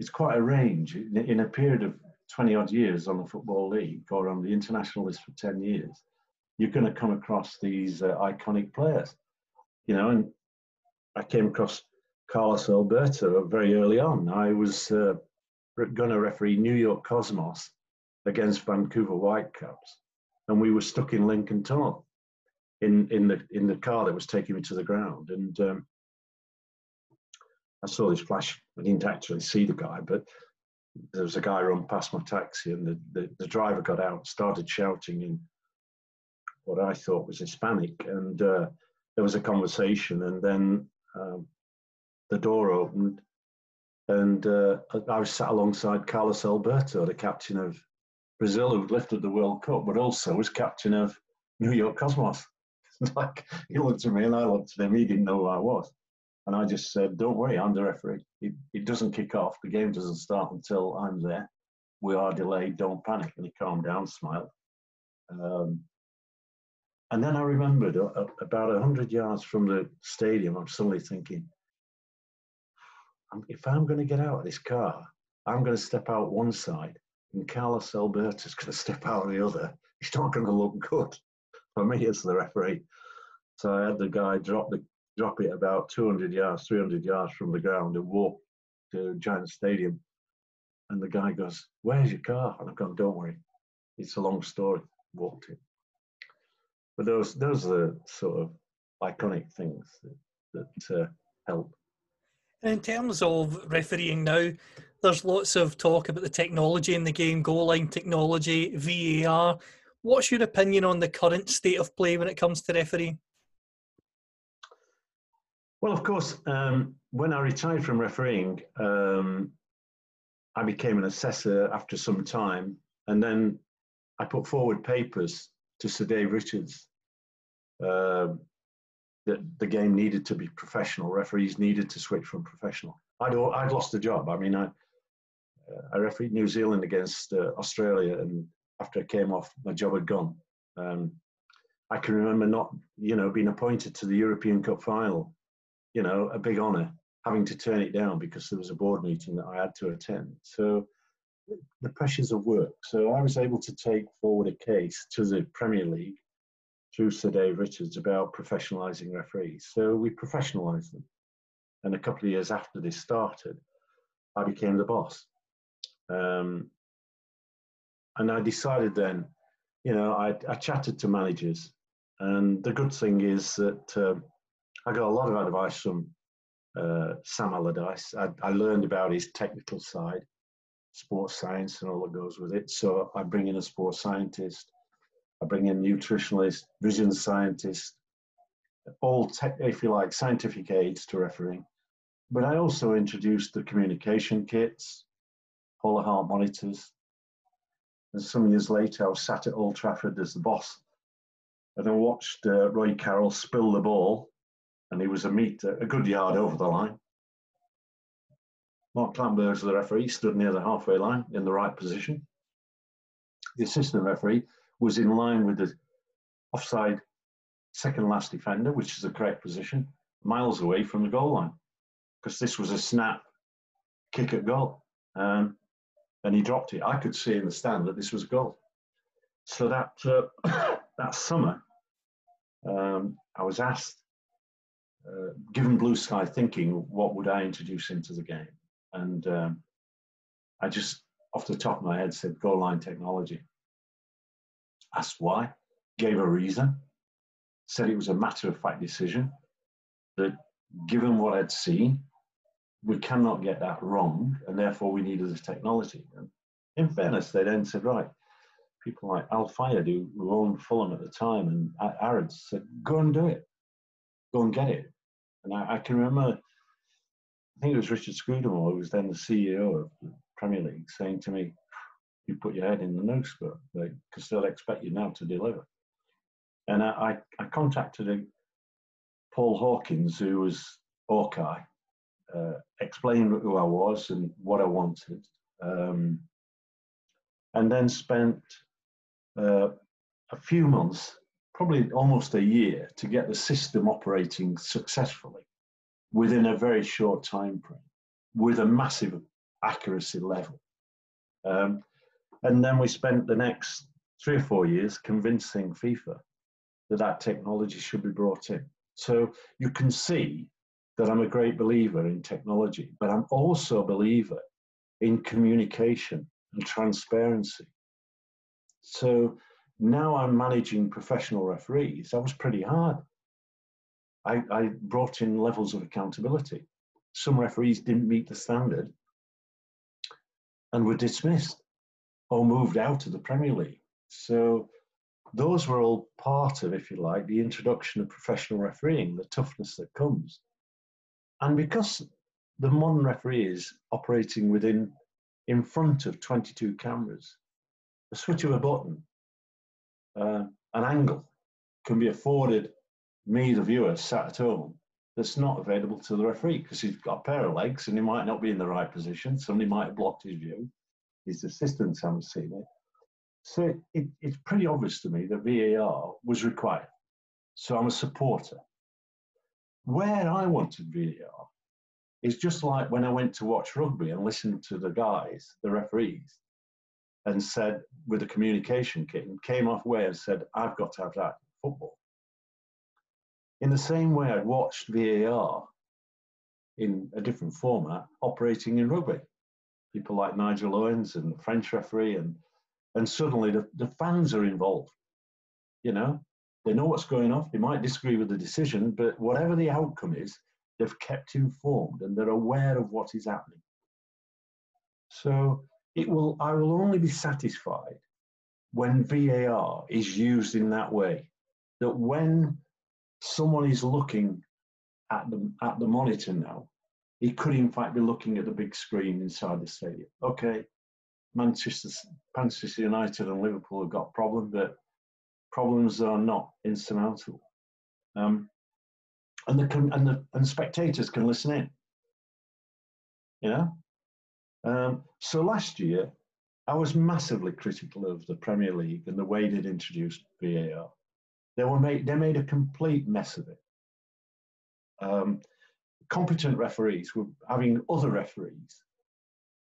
S2: It's quite a range. In, a period of 20 odd years on the Football League or on the international list for 10 years, you're going to come across these uh, iconic players. You know, and I came across Carlos Alberto very early on. I was uh, going to referee New York Cosmos against Vancouver Whitecaps. and we were stuck in Lincoln Tunnel in in the in the car that was taking me to the ground, and um, I saw this flash. I didn't actually see the guy, but there was a guy run past my taxi, and the, the, the driver got out, started shouting in what I thought was Hispanic, and uh, there was a conversation, and then um, the door opened, and uh, I was sat alongside Carlos Alberto, the captain of Brazil, who lifted the World Cup, but also was captain of New York Cosmos. like he looked at me, and I looked at him. He didn't know who I was, and I just said, "Don't worry, I'm the referee. It, it doesn't kick off. The game doesn't start until I'm there. We are delayed. Don't panic." And he calmed down, smiled. Um, and then I remembered uh, uh about 100 yards from the stadium, I'm suddenly thinking, if I'm going to get out of this car, I'm going to step out one side and Carlos Alberto's going to step out the other. It's not going to look good for me as the referee. So I had the guy drop the drop it about 200 yards, 300 yards from the ground and walk to Giant Stadium. And the guy goes, "Where's your car?" And I've gone, "Don't worry, it's a long story." Walked it. But those those are sort of iconic things that, that uh, help.
S1: In terms of refereeing now, there's lots of talk about the technology in the game, goal line technology, VAR. What's your opinion on the current state of play when it comes to refereeing?
S2: Well, of course, um, when I retired from refereeing, um, I became an assessor after some time, and then I put forward papers to Sir Dave Richards uh, that the game needed to be professional. Referees needed to switch from professional. I'd, I'd lost the job. I mean, I, uh, I refereed New Zealand against uh, Australia, and after I came off, my job had gone. Um, I can remember not, you know, being appointed to the European Cup final. You know, a big honour, having to turn it down because there was a board meeting that I had to attend. So the pressures of work. So I was able to take forward a case to the Premier League through Sir Dave Richards about professionalising referees. So we professionalised them. And a couple of years after this started, I became the boss. Um, and I decided then, you know, I, I, chatted to managers. And the good thing is that uh, I got a lot of advice from uh, Sam Allardyce. I, I learned about his technical side sports science and all that goes with it. So I bring in a sports scientist, I bring in nutritionalists, vision scientists, all, tech, if you like, scientific aids to refereeing. But I also introduced the communication kits, Polar heart monitors. And some years later, I was sat at Old Trafford as the boss. And I watched uh, Roy Carroll spill the ball, and he was a meter, a good yard over the line. Mark Clattenburg's the referee, stood near the halfway line in the right position. The assistant referee was in line with the offside second last defender, which is the correct position, miles away from the goal line, because this was a snap kick at goal. Um, and he dropped it. I could see in the stand that this was a goal. So that uh, that summer, um, I was asked, uh, given blue sky thinking, what would I introduce into the game? And um, I just, off the top of my head, said goal line technology. Asked why, gave a reason, said it was a matter of fact decision that given what I'd seen, we cannot get that wrong, and therefore we needed this technology. And in fairness, they then said, right, people like Al Fayed, who, owned Fulham at the time, and Areds said, go and do it, go and get it. And I, I can remember I think it was Richard Scudamore, who was then the CEO of the Premier League, saying to me, "You put your head in the noose, but because they'll expect you now to deliver." And I, I, I contacted Paul Hawkins, who was Hawkeye, uh, explained who I was and what I wanted, um, and then spent uh, a few months, probably almost a year, to get the system operating successfully within a very short time frame with a massive accuracy level. Um, and then we spent the next three or four years convincing FIFA that that technology should be brought in. So you can see that I'm a great believer in technology, but I'm also a believer in communication and transparency. So now I'm managing professional referees. That was pretty hard. I, I brought in levels of accountability. Some referees didn't meet the standard and were dismissed or moved out of the Premier League. So those were all part of, if you like, the introduction of professional refereeing, the toughness that comes. And because the modern referee is operating within, in front of 22 cameras, a switch of a button, uh, an angle can be afforded me, the viewer, sat at home, that's not available to the referee because he's got a pair of legs and he might not be in the right position. Somebody might have blocked his view. His assistants haven't seen it. So it, it's pretty obvious to me that VAR was required. So I'm a supporter. Where I wanted VAR is just like when I went to watch rugby and listened to the guys, the referees, and said with a communication kit and came off way and said, I've got to have that football. In the same way, I'd watched VAR in a different format operating in rugby. People like Nigel Owens and the French referee and and suddenly the, the fans are involved. You know, they know what's going on. They might disagree with the decision, but whatever the outcome is, they've kept informed and they're aware of what is happening. So it will. I will only be satisfied when VAR is used in that way. That when someone is looking at the at the monitor now, he could in fact be looking at the big screen inside the stadium. Okay, Manchester, Manchester United and Liverpool have got problems, but problems are not insurmountable. Um, and the and the and spectators can listen in. You know, um, so last year I was massively critical of the Premier League and the way they'd introduced VAR. They were made they made a complete mess of it. Um, competent referees were having other referees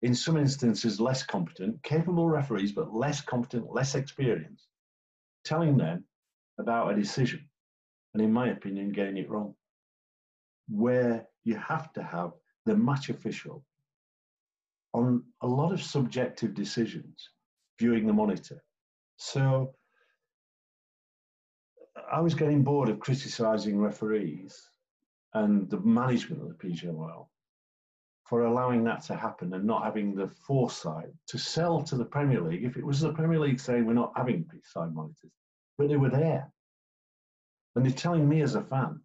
S2: in some instances less competent, capable referees, but less competent, less experienced, telling them about a decision, and in my opinion, getting it wrong. Where you have to have the match official on a lot of subjective decisions viewing the monitor. So I was getting bored of criticising referees and the management of the PGMOL for allowing that to happen and not having the foresight to sell to the Premier League. If it was the Premier League saying we're not having side monitors, but they were there. And they're telling me as a fan,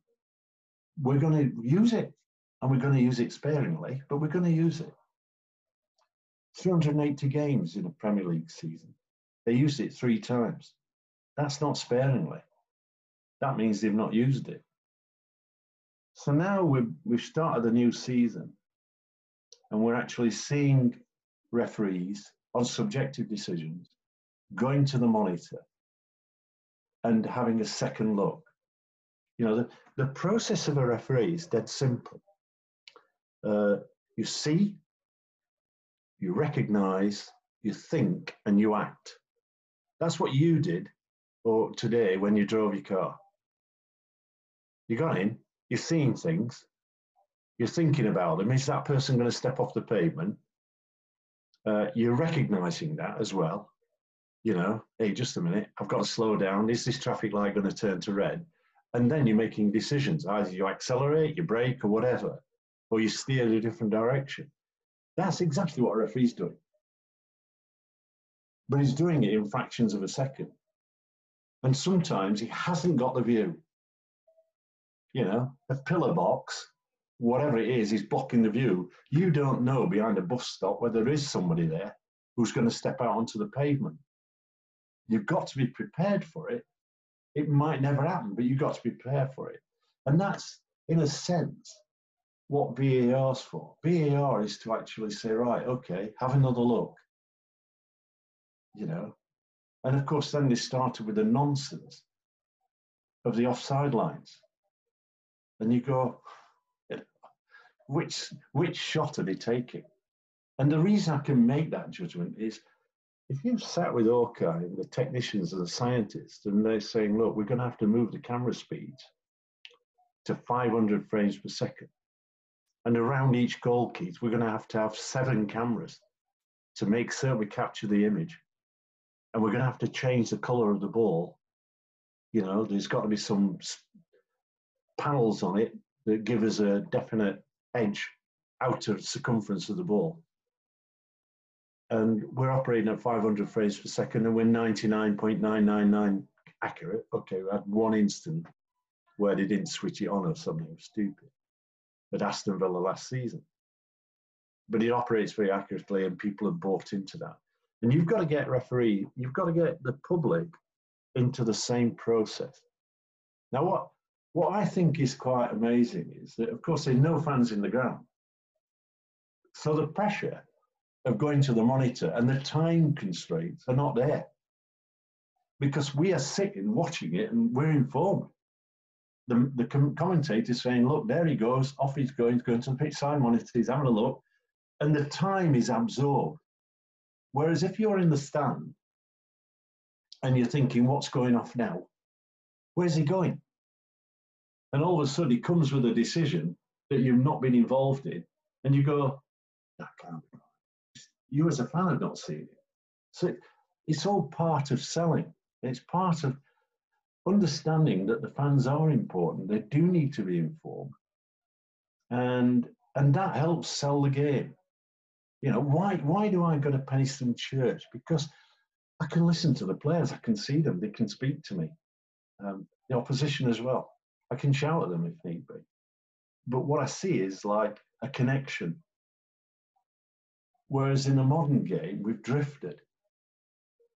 S2: we're going to use it and we're going to use it sparingly, but we're going to use it. 380 games in a Premier League season. They used it three times. That's not sparingly. That means they've not used it. So now we've, we've started a new season and we're actually seeing referees on subjective decisions going to the monitor and having a second look. You know, the, the process of a referee is dead simple. Uh, you see, you recognize, you think, and you act. That's what you did or today when you drove your car. You got in, you're seeing things, you're thinking about them. Is that person going to step off the pavement? Uh, you're recognizing that as well. You know, hey, just a minute, I've got to slow down. Is this traffic light going to turn to red? And then you're making decisions. Either you accelerate, you brake, or whatever, or you steer in a different direction. That's exactly what a referee's doing. But he's doing it in fractions of a second. And sometimes he hasn't got the view. You know, a pillar box whatever it is is blocking the view. You don't know behind a bus stop whether there is somebody there who's going to step out onto the pavement. You've got to be prepared for it. It might never happen, but you've got to be prepared for it. And that's, in a sense, what VAR's for. VAR is to actually say, right, okay, have another look. You know, and of course, then they started with the nonsense of the offside lines. And you go, which which shot are they taking? And the reason I can make that judgment is if you've sat with Hawkeye and the technicians and the scientists, and they're saying, look, we're going to have to move the camera speed to 500 frames per second. And around each goal, Keith, we're going to have to have seven cameras to make certain we capture the image. and we're going to have to change the colour of the ball. You know, there's got to be some panels on it that give us a definite edge outer circumference of the ball. And we're operating at 500 frames per second and we're 99.999 accurate. Okay, we had one instant where they didn't switch it on or something stupid at Aston Villa last season. But it operates very accurately and people have bought into that. And you've got to get referee, you've got to get the public into the same process. Now, what what I think is quite amazing is that, of course, there's no fans in the ground. So the pressure of going to the monitor and the time constraints are not there because we are sitting watching it and we're informed. The, the commentator is saying, look, there he goes, off he's going, he's going to the pitch side monitor, he's having a look, and the time is absorbed. Whereas if you're in the stand and you're thinking, what's going off now? Where's he going? And all of a sudden, he comes with a decision that you've not been involved in, and you go, that can't be right. You as a fan have not seen it. So it's all part of selling. It's part of understanding that the fans are important. They do need to be informed. And and that helps sell the game. You know, why why do I go to Penistone Church? Because I can listen to the players, I can see them, they can speak to me. Um, the opposition as well. I can shout at them if need be. But what I see is like a connection. Whereas in a modern game, we've drifted.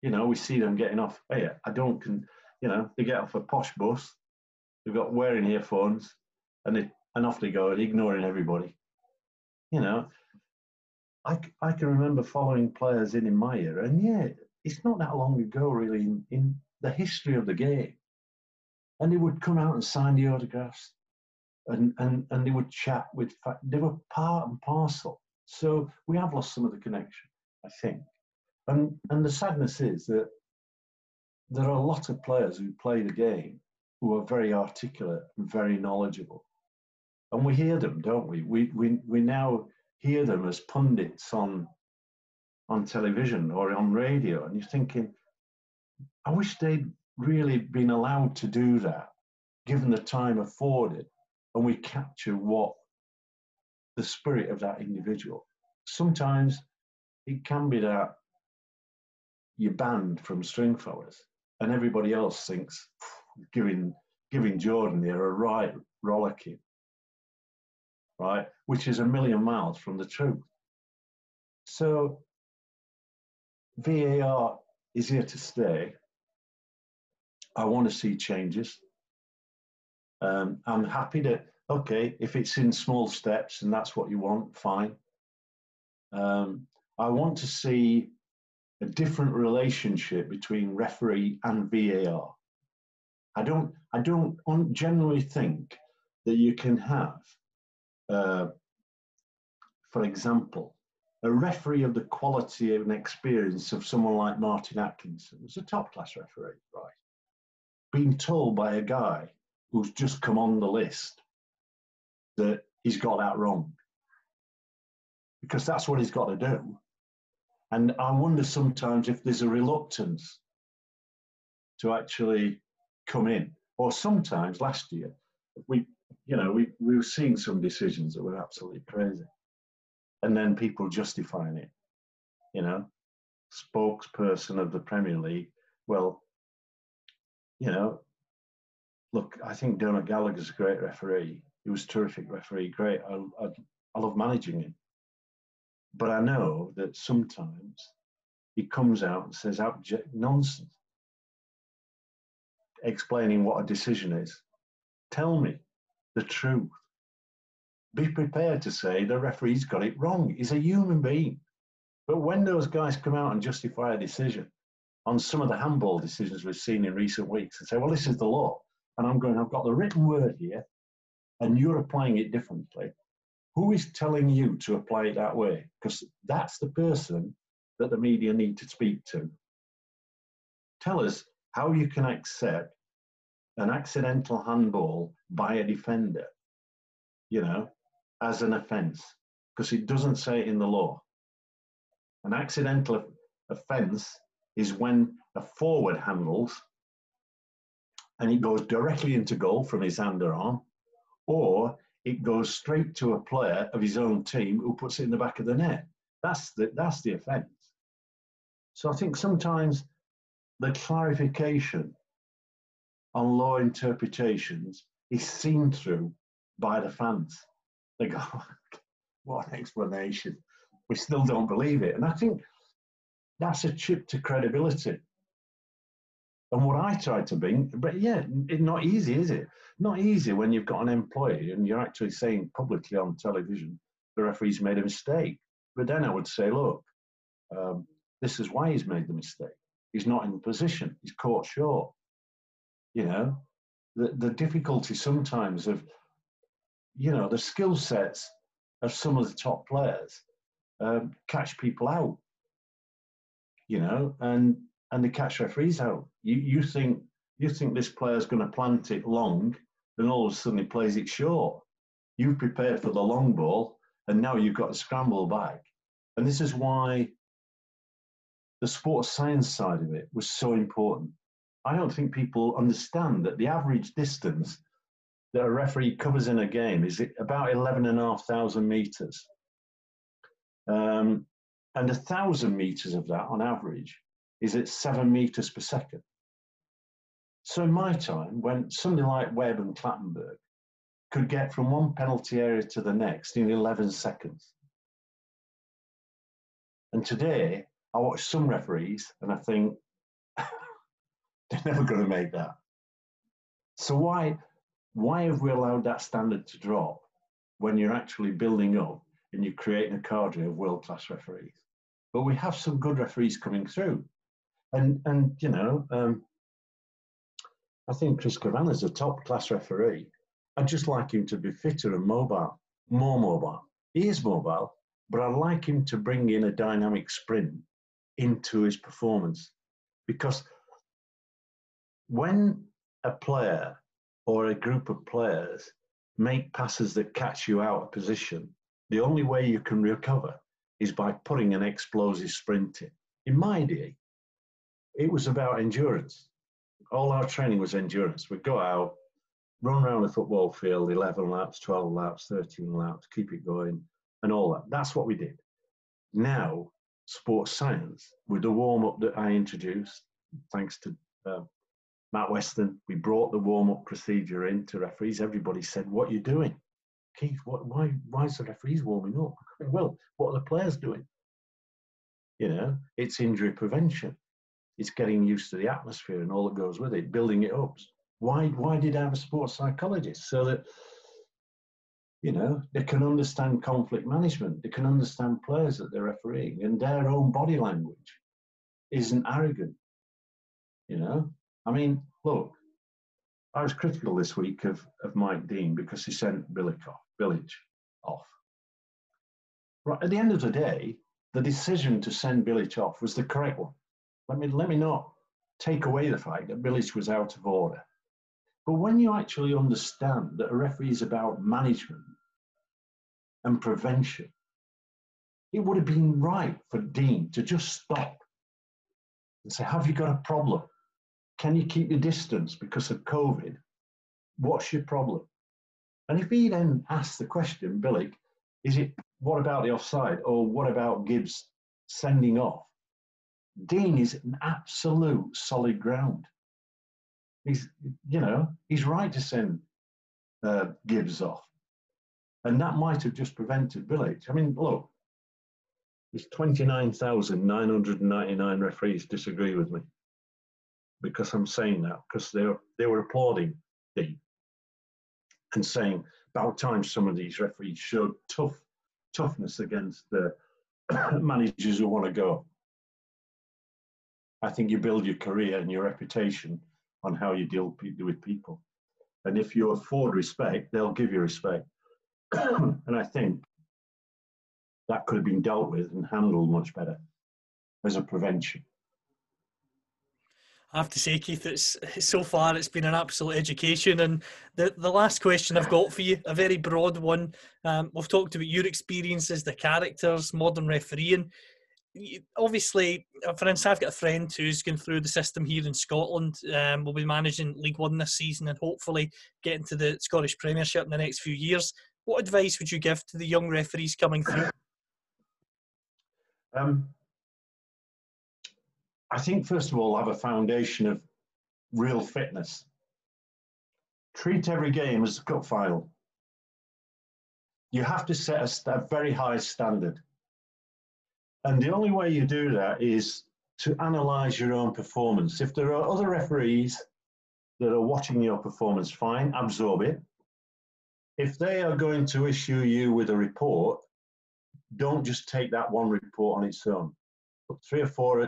S2: You know, we see them getting off. Hey, I don't, can, you know, they get off a posh bus. They've got wearing earphones, and they, and off they go, ignoring everybody. You know, I, I can remember following players in in my era, and yeah, it's not that long ago, really, in, in the history of the game and they would come out and sign the autographs and, and, and they would chat with, they were part and parcel. So we have lost some of the connection, I think. And, and the sadness is that there are a lot of players who play the game who are very articulate and very knowledgeable. And we hear them, don't we? We, we, we now hear them as pundits on, on television or on radio. And you're thinking, I wish they'd really been allowed to do that, given the time afforded, and we capture what the spirit of that individual. Sometimes it can be that you're banned from Stringfellows, and everybody else thinks giving giving Jordan here a right rollicking, right, which is a million miles from the truth. So VAR is here to stay. I want to see changes. Um, I'm happy to, okay, if it's in small steps and that's what you want, fine. Um, I want to see a different relationship between referee and VAR. I don't, I don't generally think that you can have, uh, for example, a referee of the quality and experience of someone like Martin Atkinson, who's a top class referee, right? Being told by a guy who's just come on the list that he's got that wrong. Because that's what he's got to do. And I wonder sometimes if there's a reluctance to actually come in. Or sometimes last year, we, you know, we, we were seeing some decisions that were absolutely crazy. And then people justifying it, you know, spokesperson of the Premier League. Well, you know, look, I think Dermot Gallagher's a great referee. He was a terrific referee, great. I, I, I love managing him. But I know that sometimes he comes out and says abject nonsense, explaining what a decision is. Tell me the truth. Be prepared to say the referee's got it wrong. He's a human being. But when those guys come out and justify a decision, on some of the handball decisions we've seen in recent weeks and say, well, this is the law. And I'm going, I've got the written word here, and you're applying it differently. Who is telling you to apply it that way? Because that's the person that the media need to speak to. Tell us how you can accept an accidental handball by a defender, you know, as an offence, because it doesn't say it in the law. An accidental offence is when a forward handles and it goes directly into goal from his underarm, or it goes straight to a player of his own team who puts it in the back of the net. That's the, that's the offence. So I think sometimes the clarification on law interpretations is seen through by the fans. They go, what an explanation. We still don't believe it. And I think that's a chip to credibility. And what I try to bring, but yeah, it's not easy, is it? Not easy when you've got an employee and you're actually saying publicly on television, the referee's made a mistake. But then I would say, look, um, this is why he's made the mistake. He's not in position. He's caught short. You know, the, the difficulty sometimes of, you know, the skill sets of some of the top players um, catch people out. You know, and and the catch referees out. You you think you think this player's going to plant it long, then all of a sudden he plays it short. You've prepared for the long ball, and now you've got to scramble back. And this is why the sports science side of it was so important. I don't think people understand that the average distance that a referee covers in a game is about 11,500 meters. Um, and a thousand meters of that on average is at seven meters per second. So in my time, when somebody like Webb and Clattenburg could get from one penalty area to the next in 11 seconds. And today, I watch some referees and I think they're never going to make that. So why why have we allowed that standard to drop when you're actually building up and you're creating a cadre of world class referees? But we have some good referees coming through, and and you know um, I think Chris Kavanagh is a top class referee. I'd just like him to be fitter and mobile, more mobile. He is mobile, but I'd like him to bring in a dynamic sprint into his performance. Because when a player or a group of players make passes that catch you out of position, the only way you can recover is by putting an explosive sprint in. In my day, it was about endurance. All our training was endurance. We'd go out, run around the football field 11 laps, 12 laps, 13 laps, keep it going, and all that. That's what we did. Now, sports science with the warm up that I introduced, thanks to uh, Matt Weston. We brought the warm up procedure in to referees. Everybody said, "What are you doing, Keith? What, why why is the referees warming up?" Well, what are the players doing? You know, it's injury prevention. It's getting used to the atmosphere and all that goes with it, building it up. Why why did I have a sports psychologist so that you know, they can understand conflict management. They can understand players that they're refereeing, and their own body language isn't arrogant. You know, I mean, look, I was critical this week of, of Mike Dean because he sent Bilic off, off. Right at the end of the day, the decision to send Bilic off was the correct one. Let me let me not take away the fact that Bilic was out of order. But when you actually understand that a referee is about management and prevention, it would have been right for Dean to just stop and say, Have you got a problem? Can you keep your distance because of COVID? What's your problem? And if he then asks the question, Billy, is it what about the offside or what about Gibbs sending off? Dean is an absolute solid ground he's you know he's right to send uh, Gibbs off, and that might have just prevented Bilic. I mean, look, there's 29,999 referees disagree with me because I'm saying that because they were they were applauding Dean and saying about time some of these referees showed tough toughness against the managers who want to go. I think you build your career and your reputation on how you deal with people. And if you afford respect, they'll give you respect. and I think that could have been dealt with and handled much better as a prevention.
S1: I have to say, Keith, it's so far it's been an absolute education. And the, the last question I've got for you, a very broad one. Um, we've talked about your experiences, the characters, modern refereeing. obviously, uh, for instance, I've got a friend who's going through the system here in Scotland. Um, will be managing League One this season and hopefully getting to the Scottish Premiership in the next few years. What advice would you give to the young referees coming through?
S2: Um, I think, first of all, have a foundation of real fitness. Treat every game as a cup final. You have to set a, a very high standard. And the only way you do that is to analyze your own performance. If there are other referees that are watching your performance, fine, absorb it. If they are going to issue you with a report, don't just take that one report on its own. Put three or four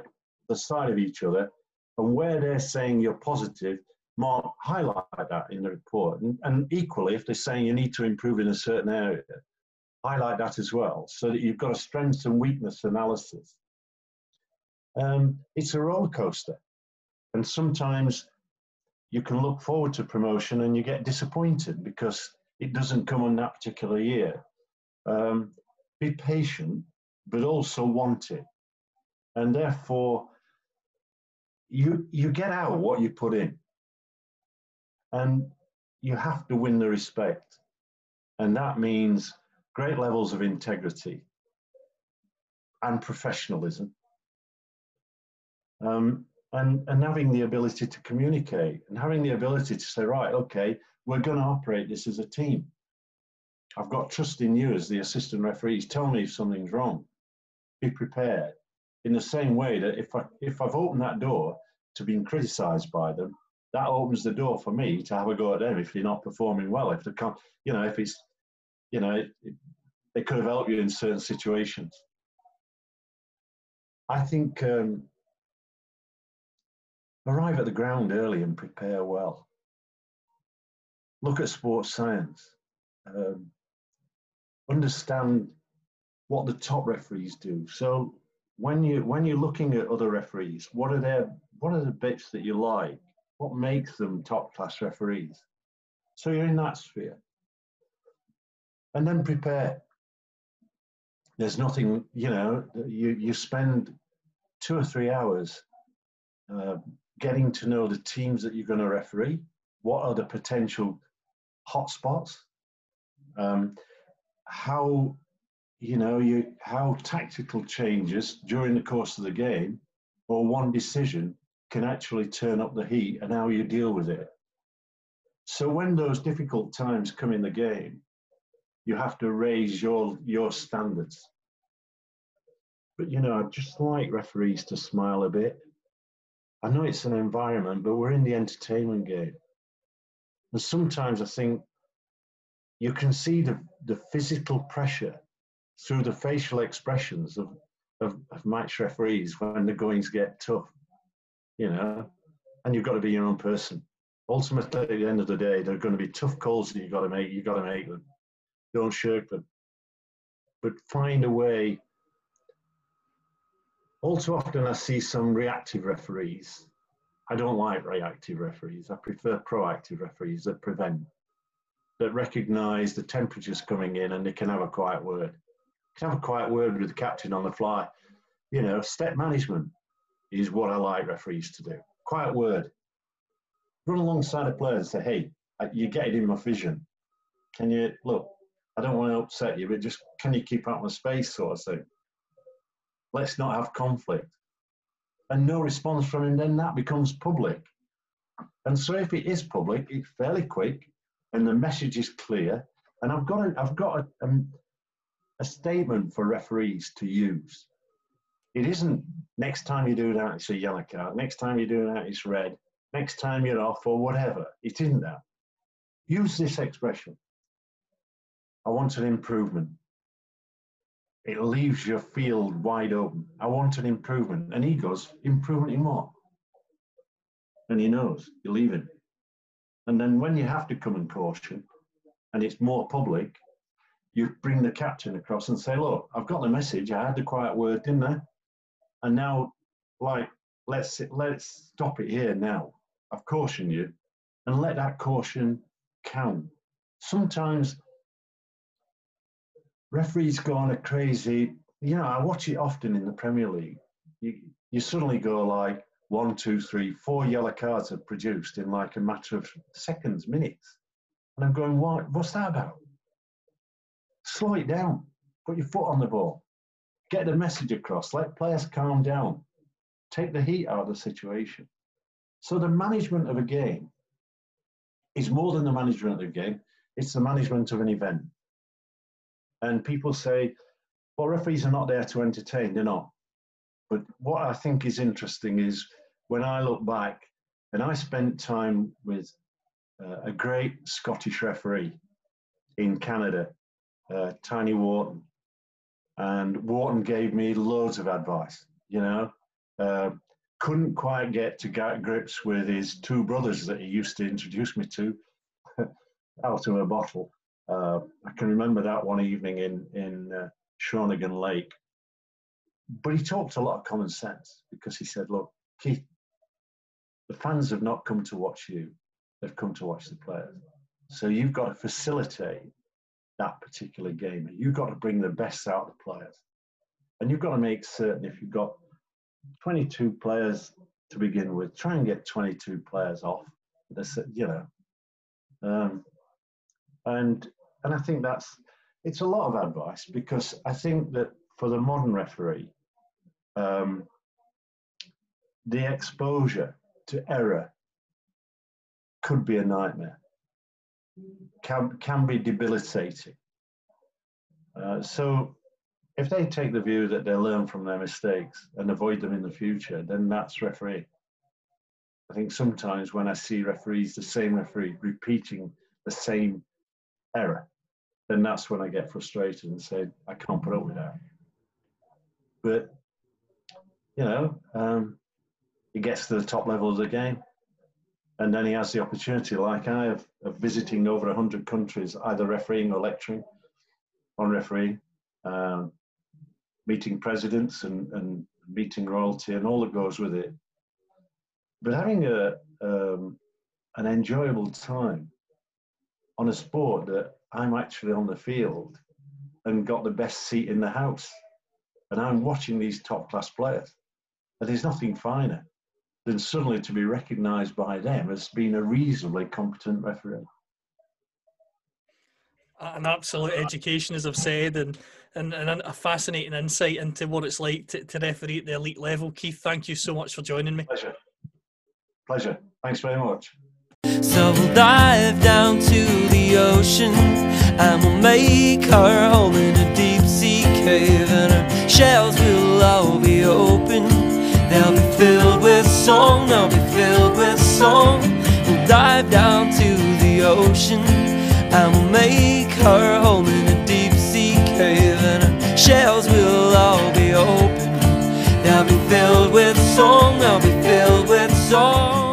S2: side of each other, and where they're saying you're positive, mark, highlight that in the report. And, and equally, if they're saying you need to improve in a certain area, highlight that as well, so that you've got a strengths and weakness analysis. Um, it's a roller coaster, and sometimes you can look forward to promotion and you get disappointed because it doesn't come on that particular year. Um, be patient, but also want it, and therefore you you get out what you put in, and you have to win the respect, and that means great levels of integrity and professionalism, um, and, and having the ability to communicate and having the ability to say, right, okay, we're going to operate this as a team. I've got trust in you as the assistant referees. Tell me if something's wrong. Be prepared. In the same way that if I if I've opened that door to being criticised by them, that opens the door for me to have a go at them if they're not performing well. If they can't, you know, if it's you know, it, it, they could have helped you in certain situations. I think um, arrive at the ground early and prepare well. Look at sports science. Um, understand what the top referees do. So when you when you're looking at other referees, what are their what are the bits that you like? What makes them top class referees? So you're in that sphere and then prepare. There's nothing, you know, you, you spend two or three hours uh, getting to know the teams that you're going to referee. What are the potential hotspots? Um, how, you know, you how tactical changes during the course of the game or one decision can actually turn up the heat and how you deal with it. So when those difficult times come in the game, you have to raise your your standards. But you know, I'd just like referees to smile a bit. I know it's an environment, but we're in the entertainment game. And sometimes I think you can see the, the physical pressure through the facial expressions of, of, of match referees when the goings get tough, you know, and you've got to be your own person. Ultimately, at the end of the day, there are going to be tough calls that you've got to make. You've got to make them don't shirk them. But find a way. All too often, I see some reactive referees. I don't like reactive referees. I prefer proactive referees that prevent, that recognise the temperatures coming in and they can have a quiet word. Can have a quiet word with the captain on the fly. You know, step management is what I like referees to do. Quiet word. Run alongside a player and say, hey, you're getting in my vision. Can you look? I don't want to upset you, but just can you keep out my space, sort of thing. Let's not have conflict. And no response from him, then that becomes public. And so if it is public, it's fairly quick, and the message is clear. And I've got a, I've got a, um, a statement for referees to use. It isn't next time you do that, it's a yellow card. Next time you do that, it's red. Next time you're off or whatever. It isn't that. Use this expression. I want an improvement. It leaves your field wide open. I want an improvement. And he goes, improvement in what? And he knows you're leaving. And then when you have to come and caution, and it's more public, you bring the captain across and say, look, I've got the message. I had the quiet word, didn't I? And now, like, let's let's stop it here now. I've cautioned you, and let that caution count. Sometimes referees go on a crazy you know, I watch it often in the Premier League. You, you suddenly go like one, two, three, four yellow cards are produced in like a matter of seconds, minutes. And I'm going, what, what's that about? Slow it down. Put your foot on the ball. Get the message across. Let players calm down. Take the heat out of the situation. So the management of a game is more than the management of the game. It's the management of an event. And people say, well, referees are not there to entertain. They're not. But what I think is interesting is when I look back, and I spent time with uh, a great Scottish referee in Canada, uh, Tiny Wharton, and Wharton gave me loads of advice. You know, uh, couldn't quite get to grips with his two brothers that he used to introduce me to out of a bottle. Uh, I can remember that one evening in in uh, Shawnigan Lake. But he talked a lot of common sense because he said, "Look, Keith, the fans have not come to watch you; they've come to watch the players. So you've got to facilitate that particular game. You've got to bring the best out of the players, and you've got to make certain if you've got 22 players to begin with, try and get 22 players off. You know, um, and and I think that's it's a lot of advice because I think that for the modern referee, um, the exposure to error could be a nightmare, can, can be debilitating. Uh, so if they take the view that they learn from their mistakes and avoid them in the future, then that's referee. I think sometimes when I see referees, the same referee repeating the same error, then that's when I get frustrated and say, I can't put up with that. But, you know, um, he gets to the top level of the game. And then he has the opportunity, like I of visiting over 100 countries, either refereeing or lecturing on refereeing, um, meeting presidents and, and meeting royalty and all that goes with it. But having a, um, an enjoyable time on a sport that I'm actually on the field and got the best seat in the house. And I'm watching these top class players. And there's nothing finer than suddenly to be recognised by them as being a reasonably competent referee.
S1: An absolute education, as I've said, and, and, and a fascinating insight into what it's like to, to referee at the elite level. Keith, thank you so much for joining me.
S2: Pleasure. Pleasure. Thanks very much.
S3: So we'll dive down to the ocean And we'll make our home in a deep sea cave And our shells will all be open They'll be filled with song, they'll be filled with song. We'll dive down to the ocean And we'll make her home in a deep sea cave. And our shells will all be open. They'll be filled with song, they'll be filled with song